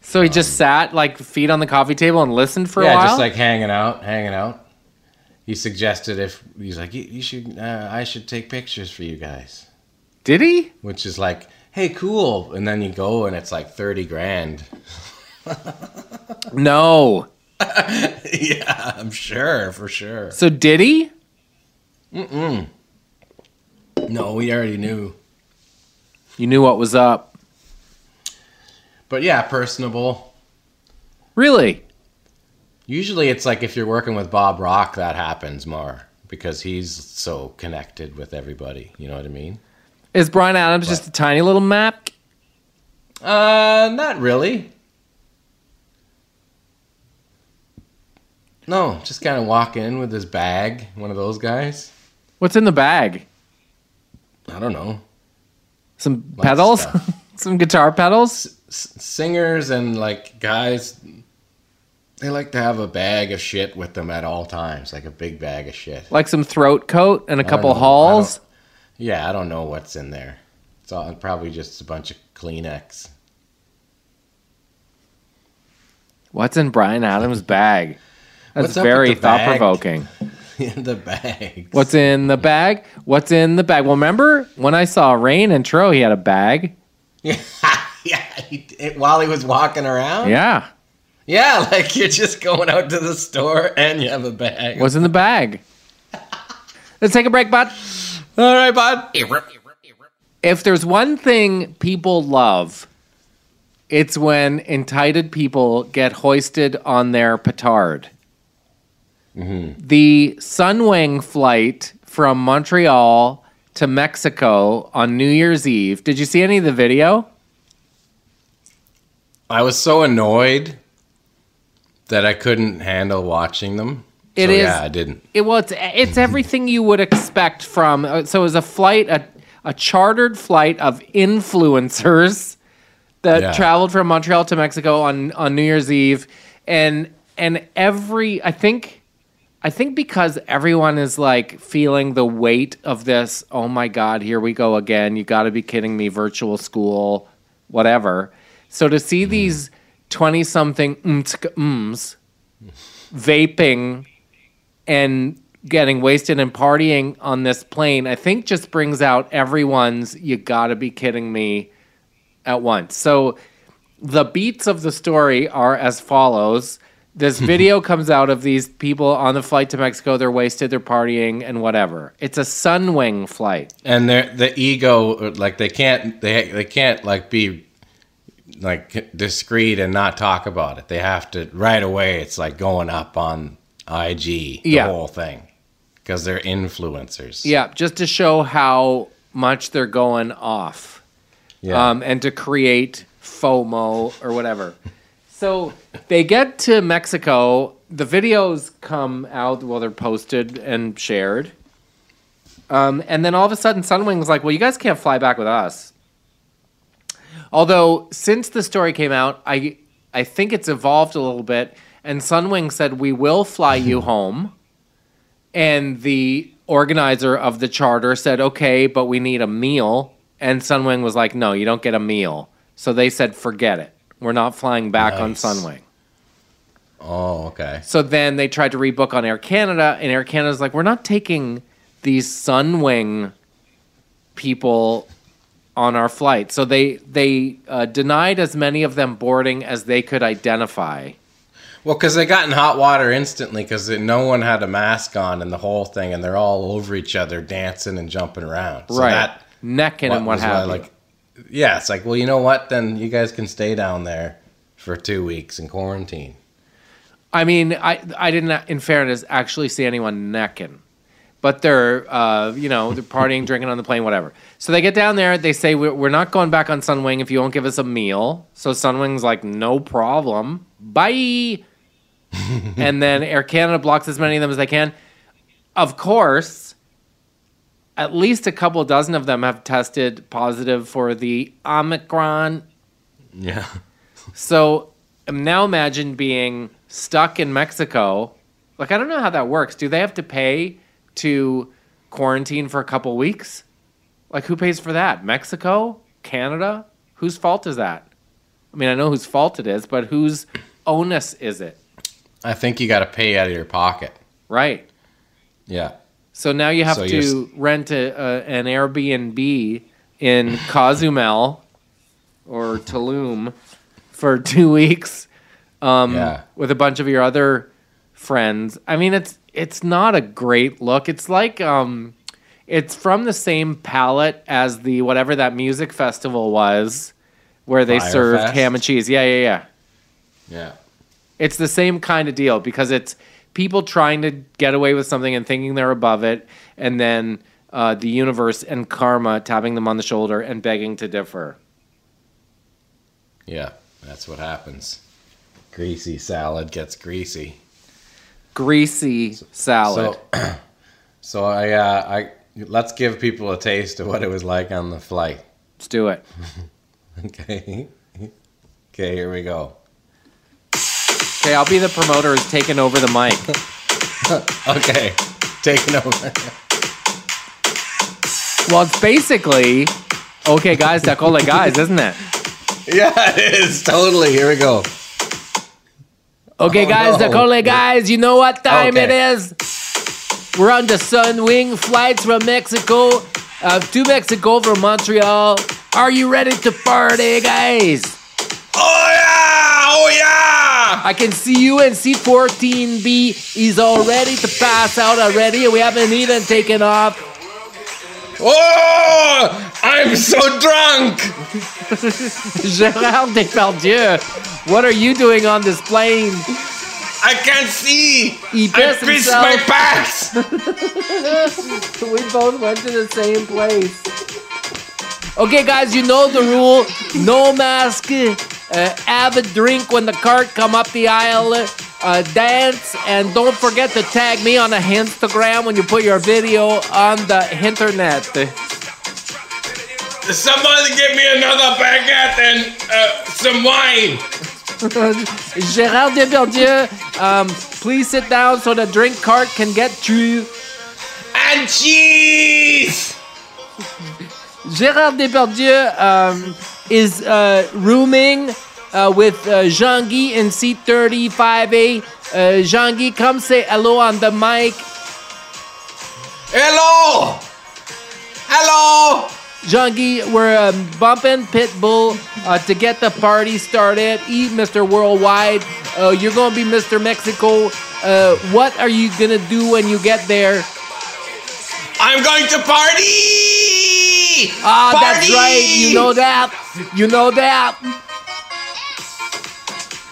So he just sat like feet on the coffee table and listened for Um, yeah, a while. just like hanging out, hanging out. he suggested if he's like, you, you should, uh, I should take pictures for you guys, Did he? which is like, hey, cool. And then you go and it's like thirty grand. No. yeah, I'm sure for sure. So did he? Mm-mm. No, we already knew. You knew what was up. But yeah, personable. Really? Usually it's like if you're working with Bob Rock, that happens more because he's so connected with everybody. You know what I mean? Is Bryan Adams just a tiny little map? Uh, not really. No, just kind of walk in with his bag, one of those guys. What's in the bag? I don't know. Some Lots pedals? Some guitar pedals? S- singers and like guys, they like to have a bag of shit with them at all times, like a big bag of shit. Like some throat coat and a I couple halls? Yeah, I don't know what's in there. It's all probably just a bunch of Kleenex. What's in Bryan Adams' bag? That's What's up with very thought provoking. in the bag. What's in the bag? What's in the bag? Well, remember when I saw Rain and Tro, he had a bag. yeah, he, it, while he was walking around. Yeah. Yeah, like you're just going out to the store and you have a bag. What's in the bag? Let's take a break, bud. All right, bud. If there's one thing people love, it's when entitled people get hoisted on their petard. Mm-hmm. The Sunwing flight from Montreal to Mexico on New Year's Eve. Did you see any of the video? I was so annoyed that I couldn't handle watching them. It so, is- Yeah, I didn't. It, well, it's, it's everything you would expect from. uh, So it was a flight, a, a chartered flight of influencers that Yeah. traveled from Montreal to Mexico on, on New Year's Eve, and and every I think I think because everyone is like feeling the weight of this. Oh my God, here we go again! You got to be kidding me! Virtual school, whatever. So to see these twenty something ums vaping and getting wasted and partying on this plane, I think just brings out everyone's you gotta be kidding me at once. So the beats of the story are as follows. This video comes out of these people on the flight to Mexico. They're wasted, they're partying, and whatever. It's a Sunwing flight. And their the ego, like they can't, they they can't like be like discreet and not talk about it. They have to right away. It's like going up on IG, the Yeah. whole thing, because they're influencers. Yeah, just to show how much they're going off. yeah. um, and to create FOMO or whatever. So they get to Mexico. The videos come out, well, they're posted and shared. Um, and then all of a sudden, Sunwing's like, well, you guys can't fly back with us. Although, since the story came out, I, I think it's evolved a little bit. And Sunwing said, we will fly you home. And the organizer of the charter said, okay, but we need a meal. And Sunwing was like, no, you don't get a meal. So they said, forget it. We're not flying back on Sunwing. oh, okay. So then they tried to rebook on Air Canada, and Air Canada's like, we're not taking these Sunwing people on our flight. So they they uh, denied as many of them boarding as they could identify. Well, because they got in hot water instantly because no one had a mask on and the whole thing, and they're all over each other dancing and jumping around. So right. that Necking and what was why, have you. like, yeah, it's like, well, you know what? Then you guys can stay down there for two weeks in quarantine. I mean, I I didn't, in fairness, actually see anyone necking, but they're uh, you know they're partying, drinking on the plane, whatever. So they get down there. They say we're, we're not going back on Sunwing if you won't give us a meal. So Sunwing's like, no problem, bye. and then Air Canada blocks as many of them as they can. Of course, at least a couple dozen of them have tested positive for the Omicron Yeah. so now imagine being stuck in Mexico. Like, I don't know how that works. Do they have to pay to quarantine for a couple weeks? Like, who pays for that? Mexico? Canada? Whose fault is that? I mean, I know whose fault it is, but whose onus is it? I think you got to pay out of your pocket. Right. Yeah. So now you have So to rent a, a, an Airbnb in Cozumel or Tulum for two weeks um, Yeah. with a bunch of your other friends. I mean, it's it's not a great look. It's like um, it's from the same palette as the whatever that music festival was, where they Fyre served Fest? ham and cheese. Yeah, yeah, yeah. Yeah. It's the same kind of deal because it's people trying to get away with something and thinking they're above it, and then uh, the universe and karma tapping them on the shoulder and begging to differ. Yeah. That's what happens. Greasy salad gets greasy. Greasy salad. So, so I, uh, I let's give people a taste of what it was like on the flight. Let's do it. Okay. Okay, here we go. Okay, I'll be the promoter who's taking over the mic. Okay, taking over. Well, it's basically okay, guys. Decole guys, isn't it? yeah, it is totally. Here we go. Okay, Oh, guys, no. Decole guys. You know what time Okay. it is? We're on the Sunwing flights from Mexico uh, to Mexico from Montreal. Are you ready to party, guys? Oh yeah! Oh yeah! I can see you in C14B. He's all ready to pass out already. We haven't even taken off. Oh, I'm so drunk. Gérard Depardieu, what are you doing on this plane? I can't see. He I pissed pissed himself. my pants. We both went to the same place. Okay, guys, you know the rule. No mask. Uh, have a drink when the cart come up the aisle. Uh, dance and don't forget to tag me on the Instagram when you put your video on the internet. Somebody give me another baguette and uh, some wine. Gérard Depardieu, um, please sit down so the drink cart can get through. And cheese. Gérard Depardieu um, is uh, rooming uh, with uh, Jean-Guy in seat 35A. Uh, Jean-Guy, come say hello on the mic. Hello. Hello. Jean-Guy, we're um, bumping Pitbull uh, to get the party started. Eat Mr. Worldwide. Uh, you're going to be Mr. Mexico. Uh, what are you going to do when you get there? I'm going to party. Ah, that's right. You know that. You know that.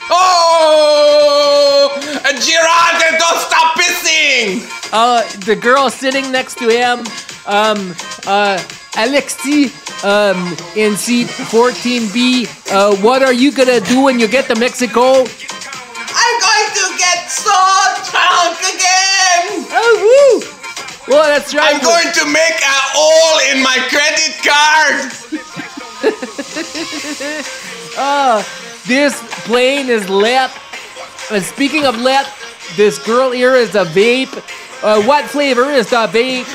Oh, Gerard, don't stop pissing. Uh, the girl sitting next to him, um, uh, Alexi, um, in seat 14B. Uh, what are you gonna do when you get to Mexico? I'm going to get so drunk again. Oh, woo! Well, that's right. I'm going to make a hole in my credit card. Uh, this plane is lit. And speaking of lit, this girl here is a vape. Uh, what flavor is the vape?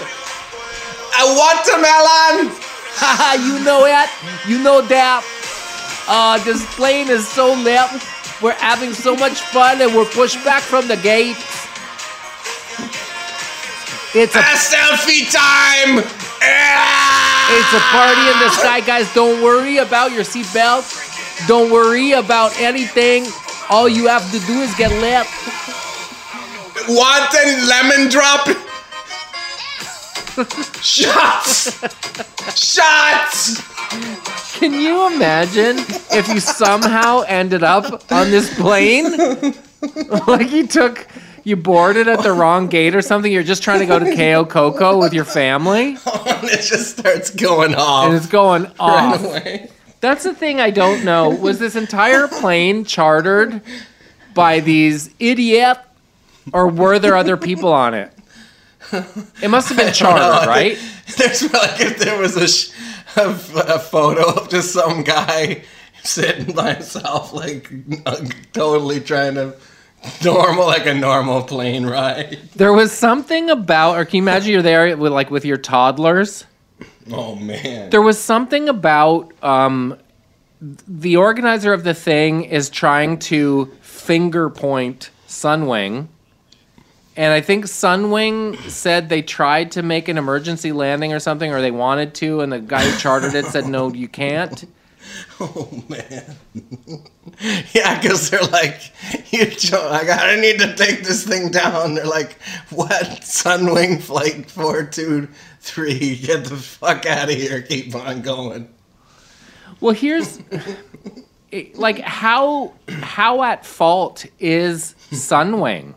A watermelon. Haha, you know it. You know that. Uh, this plane is so lit. We're having so much fun and we're pushed back from the gate. It's A a selfie time. Ah! it's a party in the sky, guys. Don't worry about your seatbelt. Don't worry about anything. All you have to do is get lit. Want a lemon drop? Shots! Shots! Can you imagine if you somehow ended up on this plane? like you took, you boarded at the wrong gate or something. You're just trying to go to Cayo Coco with your family, it just starts going off. and it's going right off. away. That's the thing I don't know. Was this entire plane chartered by these idiot, or were there other people on it? It must have been chartered, right? There's like if there was a, sh- a, a photo of just some guy sitting by himself, like totally trying to normal, like a normal plane ride. There was something about, or can you imagine you're there with like with your toddlers? Oh man. There was something about um, the organizer of the thing is trying to finger point Sunwing And I think Sunwing said they tried to make an emergency landing or something, or they wanted to, and the guy who chartered it said, no, you can't. Oh man. yeah, because they're like, you. jo- I need to take this thing down. They're like, what? Sunwing flight four two three. Get the fuck out of here. Keep on going. Well, here's like how how at fault is Sunwing?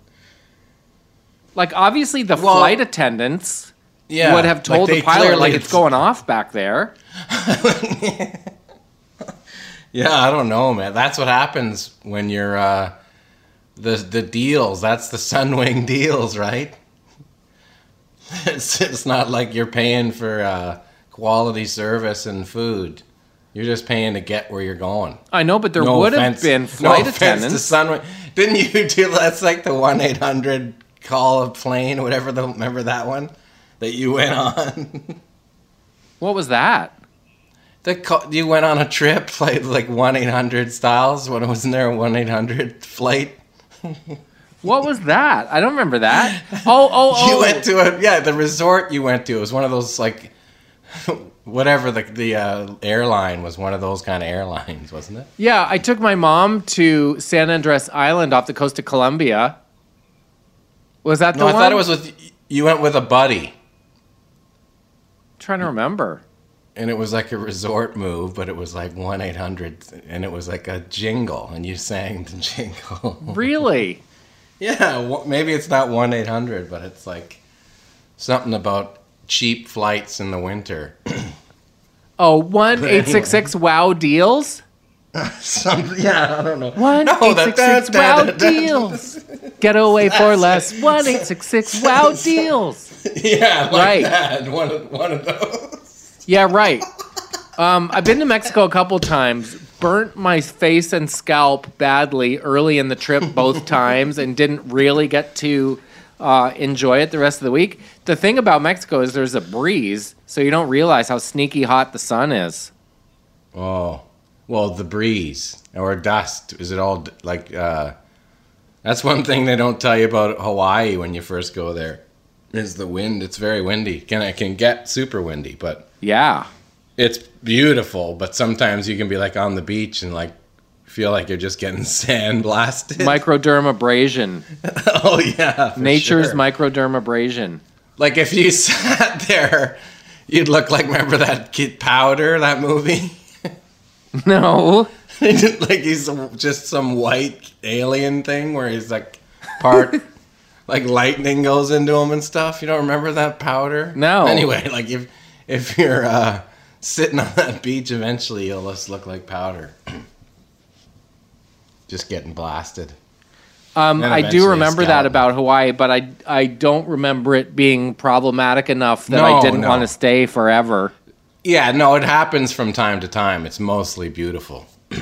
Like obviously the Well, flight attendants Yeah, would have told they the pilot like it's going off back there. Yeah, I don't know, man. That's what happens when you're uh, the the deals. That's the Sunwing deals, right? It's it's not like you're paying for uh, quality service and food. You're just paying to get where you're going. I know, but there No would have been no flight offense attendants. To Sunwing. Didn't you do that's like the one eight hundred call a plane, whatever the remember that one that you went on? What was that? Call, you went on a trip like like one eight hundred styles when it wasn't there a one eight hundred flight. What was that? I don't remember that. Oh, oh, oh. You went to a yeah the resort you went to. It was one of those like whatever the the uh, airline was one of those kind of airlines, wasn't it? Yeah, I took my mom to San Andres Island off the coast of Colombia. Was that the No, I thought it was with you went with a buddy, trying to remember. And it was like a resort move, but it was like one eight hundred, and it was like a jingle, and you sang the jingle. Really? yeah, maybe it's not one eight hundred, but it's like something about cheap flights in the winter. Oh, one eight six six wow deals. Some, yeah, I don't know. One No, eight six six wow deals. Get away for less. One eight six six wow deals. Yeah, like Right. that. One of, one of those. Yeah, right. Um, I've been to Mexico a couple times. Burnt my face and scalp badly early in the trip both times, and didn't really get to uh, enjoy it the rest of the week. The thing about Mexico is there's a breeze, so you don't realize how sneaky hot the sun is. Oh, well, the breeze or dust. Is it all like? uh That's one thing they don't tell you about Hawaii when you first go there. Is the wind? It's very windy. Can it can get super windy, but Yeah. it's beautiful. But sometimes you can be like on the beach and like feel like you're just getting sand blasted. Microdermabrasion. oh yeah, Nature's sure. microdermabrasion. Like if you sat there, you'd look like remember that kid Powder that movie. No. like he's just some white alien thing where he's like part like lightning goes into them and stuff. You don't remember that powder? No. Anyway, like if if you're uh, sitting on that beach, eventually you'll just look like powder. just getting blasted. Um, I do remember that about Hawaii, but I I don't remember it being problematic enough that I didn't no. want to stay forever. Yeah, no, it happens from time to time. It's mostly beautiful.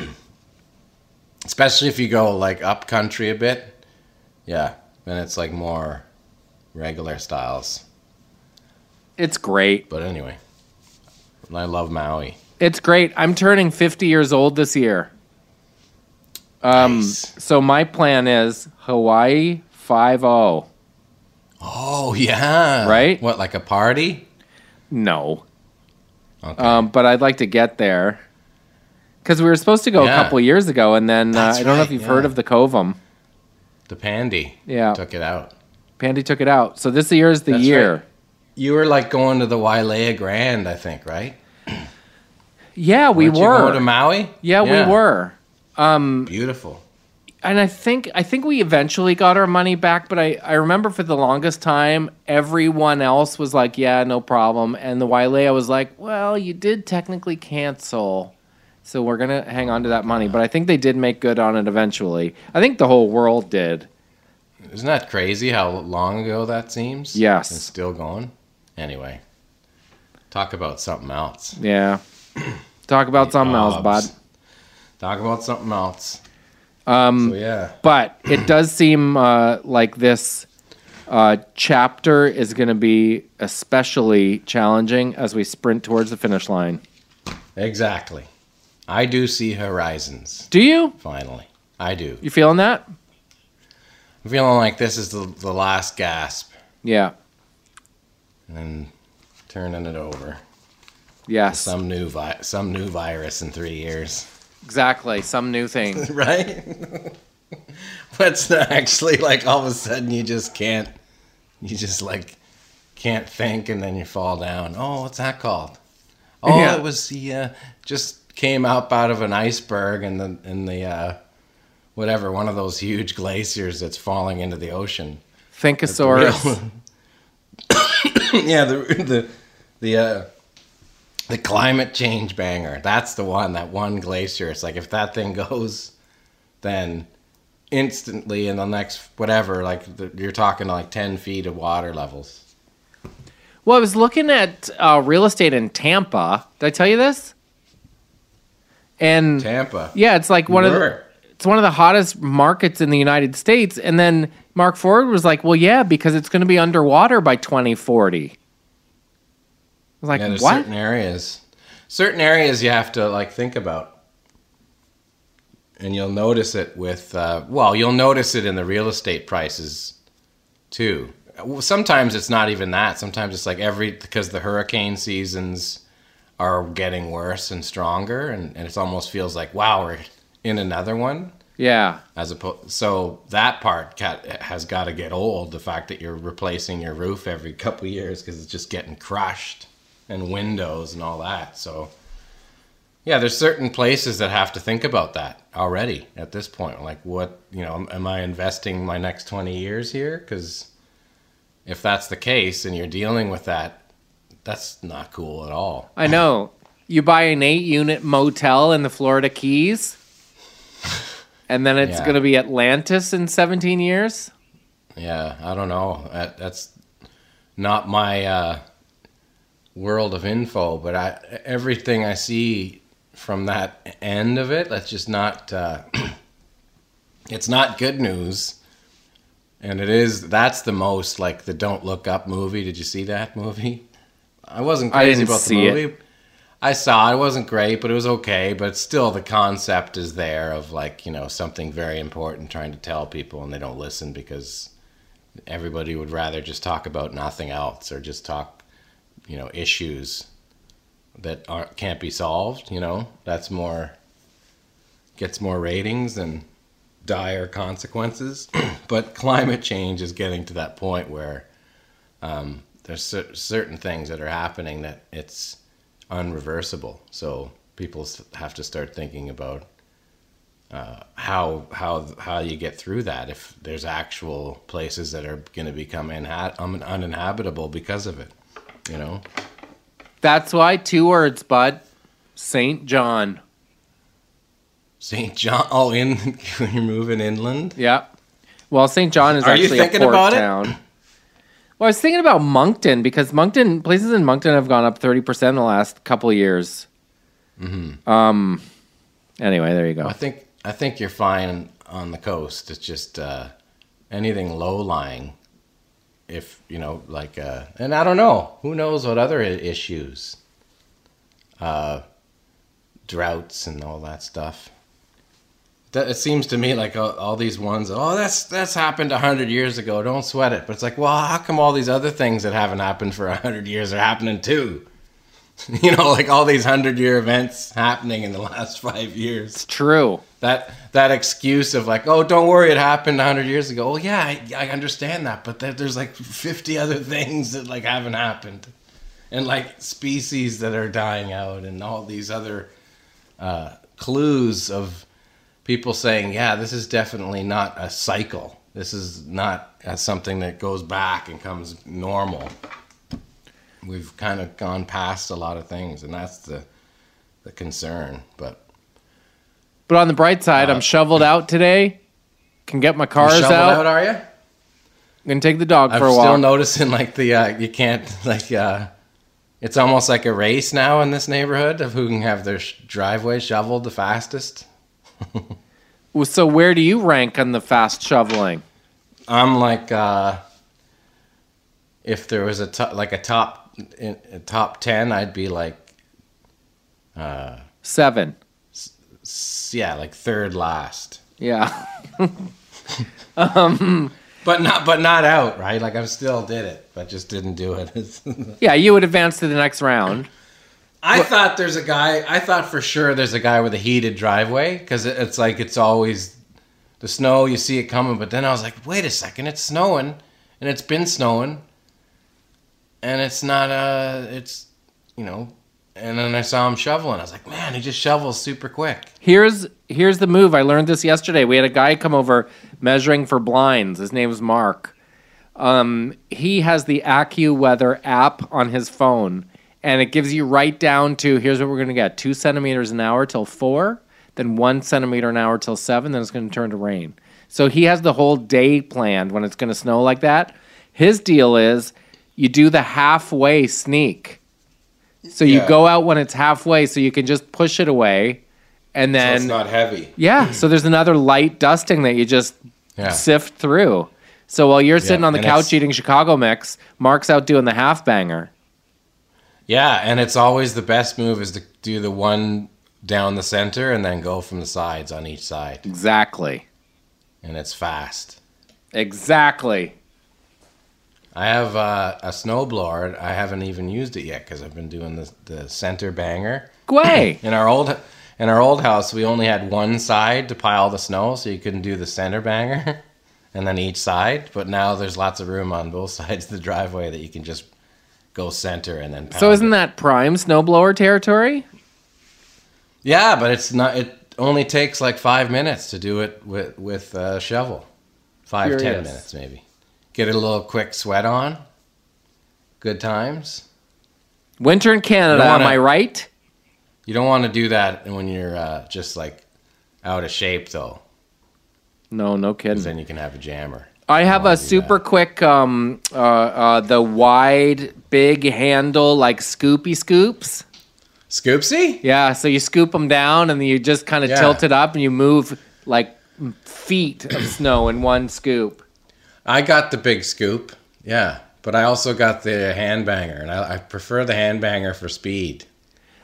Especially if you go like up country a bit. Yeah, then it's like more regular styles. It's great. But anyway, I love Maui. It's great. I'm turning 50 years old this year. Um, Nice. so my plan is Hawaii 5-0. Oh yeah, Right? What like a party? No. Okay. Um, but I'd like to get there. Because we were supposed to go Yeah. a couple years ago, and then uh, I don't know if you've heard of the Covum. The Pandy. Yeah. took it out. Pandy took it out. So this year is the That's year. right. You were like going to the Wailea Grand, I think, right? Yeah, we Weren't you going to Maui. yeah, we were. Um, Beautiful. and I think I think we eventually got our money back, but I, I remember for the longest time everyone else was like, Yeah, no problem. And the Wailea was like, Well, you did technically cancel. So we're gonna hang on to that money. But I think they did make good on it eventually. I think the whole world did. Isn't that crazy how long ago that seems? Yes. And still going? Anyway, talk about something else. Yeah. Talk about something else, bud. Talk about something else. Um, so, yeah. But it does seem uh, like this uh, chapter is going to be especially challenging as we sprint towards the finish line. Exactly. I do see horizons, Do you? finally. I do. You feeling that? I'm feeling like this is the, the last gasp Yeah. and then turning it over. Yes. Some new vi- some new virus in three years. Exactly. Some new thing. right? What's the, actually like all of a sudden you just can't, you just like can't think and then you fall down. Oh, what's that called? Oh, Yeah. it was the, uh, just came up out of an iceberg and the, in the, uh, whatever, one of those huge glaciers that's falling into the ocean. Thinkosaurus. yeah, the, the, the, uh, the climate change banger. That's the one, that one glacier. It's like if that thing goes, then instantly in the next whatever, like the, you're talking like 10 feet of water levels. Well, I was looking at uh, real estate in Tampa. Did I tell you this? And Tampa. yeah, it's like one of the, it's one of the hottest markets in the United States. And then Mark Ford was like, "Well, yeah, because it's going to be underwater by 2040." I was like, Yeah, there's "What?" certain areas. Certain areas you have to like think about. And you'll notice it with, uh, well, you'll notice it in the real estate prices too. Sometimes it's not even that. Sometimes it's like every, because the hurricane seasons are getting worse and stronger, and, and it almost feels like, wow, we're in another one. Yeah, As opposed, so that part has got to get old. The fact that you're replacing your roof every couple of years because it's just getting crushed, and windows and all that. So, yeah, there's certain places that have to think about that already at this point. Like, what you know, am I investing my next 20 years here? Because if that's the case, and you're dealing with that, that's not cool at all. I know. You buy an eight-unit motel in the Florida Keys, and then it's Yeah. going to be Atlantis in 17 years. Yeah, I don't know. That, that's not my uh, world of info, but I everything I see from that end of it, that's just not. Uh, it's not good news, and it is. That's the most like the Don't Look Up movie. Did you see that movie? I wasn't I crazy didn't about see the it. movie. I saw it. It wasn't great, but it was okay. But still, the concept is there of like you know something very important trying to tell people, and they don't listen because everybody would rather just talk about nothing else or just talk, you know, issues that aren't can't be solved. You know, that's more gets more ratings than dire consequences. but climate change is getting to that point where um, there's cer- certain things that are happening that it's unreversible. So people have to start thinking about uh, how how how you get through that if there's actual places that are going to become inha- un- uninhabitable because of it. You know, That's why two words, bud. St. John. St. John. Oh, in you're moving inland. Yeah. Well, St. John is Are you actually thinking a port about it? Well, I was thinking about Moncton because Moncton places in Moncton have gone up thirty percent in the last couple of years. Mm-hmm. Um. Anyway, there you go. I think I think you're fine on the coast. It's just uh, anything low lying. If you know, like, uh, and I don't know, who knows what other issues, uh, droughts and all that stuff. That, it seems to me like all, all these ones. Oh, that's that's happened a hundred years ago. Don't sweat it. But it's like, well, how come all these other things that haven't happened for a hundred years are happening too? you know, like all these hundred year events happening in the last five years It's true. that that excuse of like, oh, don't worry, it happened hundred years ago. Well, yeah, I, I understand that, but there, there's like fifty other things that like haven't happened, and like species that are dying out, and all these other uh, clues of people saying, yeah, this is definitely not a cycle. This is not uh, something that goes back and comes normal. We've kind of gone past a lot of things, and that's the the concern. But But on the bright side, I'm shoveled out today. Can get my Uh, cars shoveled out. out, are you? Gonna take the dog I'm for a while. still noticing like the uh, you can't like uh, it's almost like a race now in this neighborhood of who can have their sh- driveway shoveled the fastest. So where do you rank on the fast shoveling? I'm like uh, if there was a to- like a top in, a top ten, I'd be like uh, Seven. s- yeah like third last. Yeah. um, But not but not out, right? Like I still did it, but just didn't do it. Yeah, you would advance to the next round. I thought there's a guy. I thought for sure there's a guy with a heated driveway because it's like it's always the snow. You see it coming, but then I was like, wait a second, it's snowing, and it's been snowing, and it's not uh It's you know, and then I saw him shoveling. I was like, man, he just shovels super quick. Here's here's the move. I learned this yesterday. We had a guy come over measuring for blinds. His name was Mark. Um, he has the AccuWeather app on his phone, and it gives you right down to here's what we're gonna get: two centimeters an hour till four, then one centimeter an hour till seven, then it's gonna turn to rain. So he has the whole day planned when it's gonna snow like that. His deal is you do the halfway sneak. So you go out when it's halfway, so you can just push it away, and So then it's not heavy. yeah. So there's another light dusting that you just Yeah. sift through. So while you're sitting on the couch eating Chicago mix, Mark's out doing the half banger. Yeah, and it's always the best move is to do the one down the center and then go from the sides on each side, Exactly. and it's fast. Exactly. I have uh, a snowblower. I haven't even used it yet because I've been doing the the center banger. Gway. In our old in our old house, we only had one side to pile the snow, so you couldn't do the center banger, and then each side. But now there's lots of room on both sides of the driveway that you can just go center and then. So isn't it. that prime snowblower territory? Yeah, but it's not. It only takes like five minutes to do it with with a shovel. Five ten Curious. minutes maybe. Get a little quick sweat on. Good times. Winter in Canada, You am wanna- I right? You don't want to do that when you're uh, just like out of shape though, No, no kidding. then you can have a jammer. I have a super quick, um, uh, uh, the wide, big handle, like scoopy scoops. Scoopsy? Yeah, so you scoop them down and then you just kind of Yeah. tilt it up and you move like feet of snow in one scoop. I got the big scoop. Yeah, but I also got the hand banger, and I, I prefer the hand banger for speed.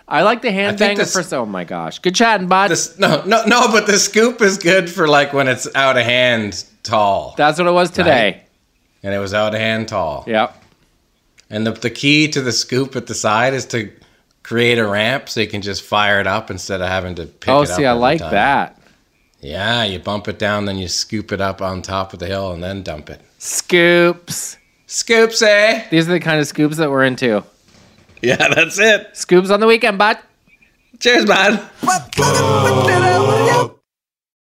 I like the hand think banger this- for so. Oh my gosh, good chatting, bud. This no no no, but the scoop is good for like when it's out of hand tall, That's what it was today. and it was out of hand tall. Yep. And the, the key to the scoop at the side is to create a ramp so you can just fire it up instead of having to pick Oh, it up. Oh, see, I like time. that. Yeah, you bump it down, then you scoop it up on top of the hill and then dump it. Scoops. Scoops, eh? These are the kind of scoops that we're into. Yeah, that's it. Scoops on the weekend, bud. Cheers, man.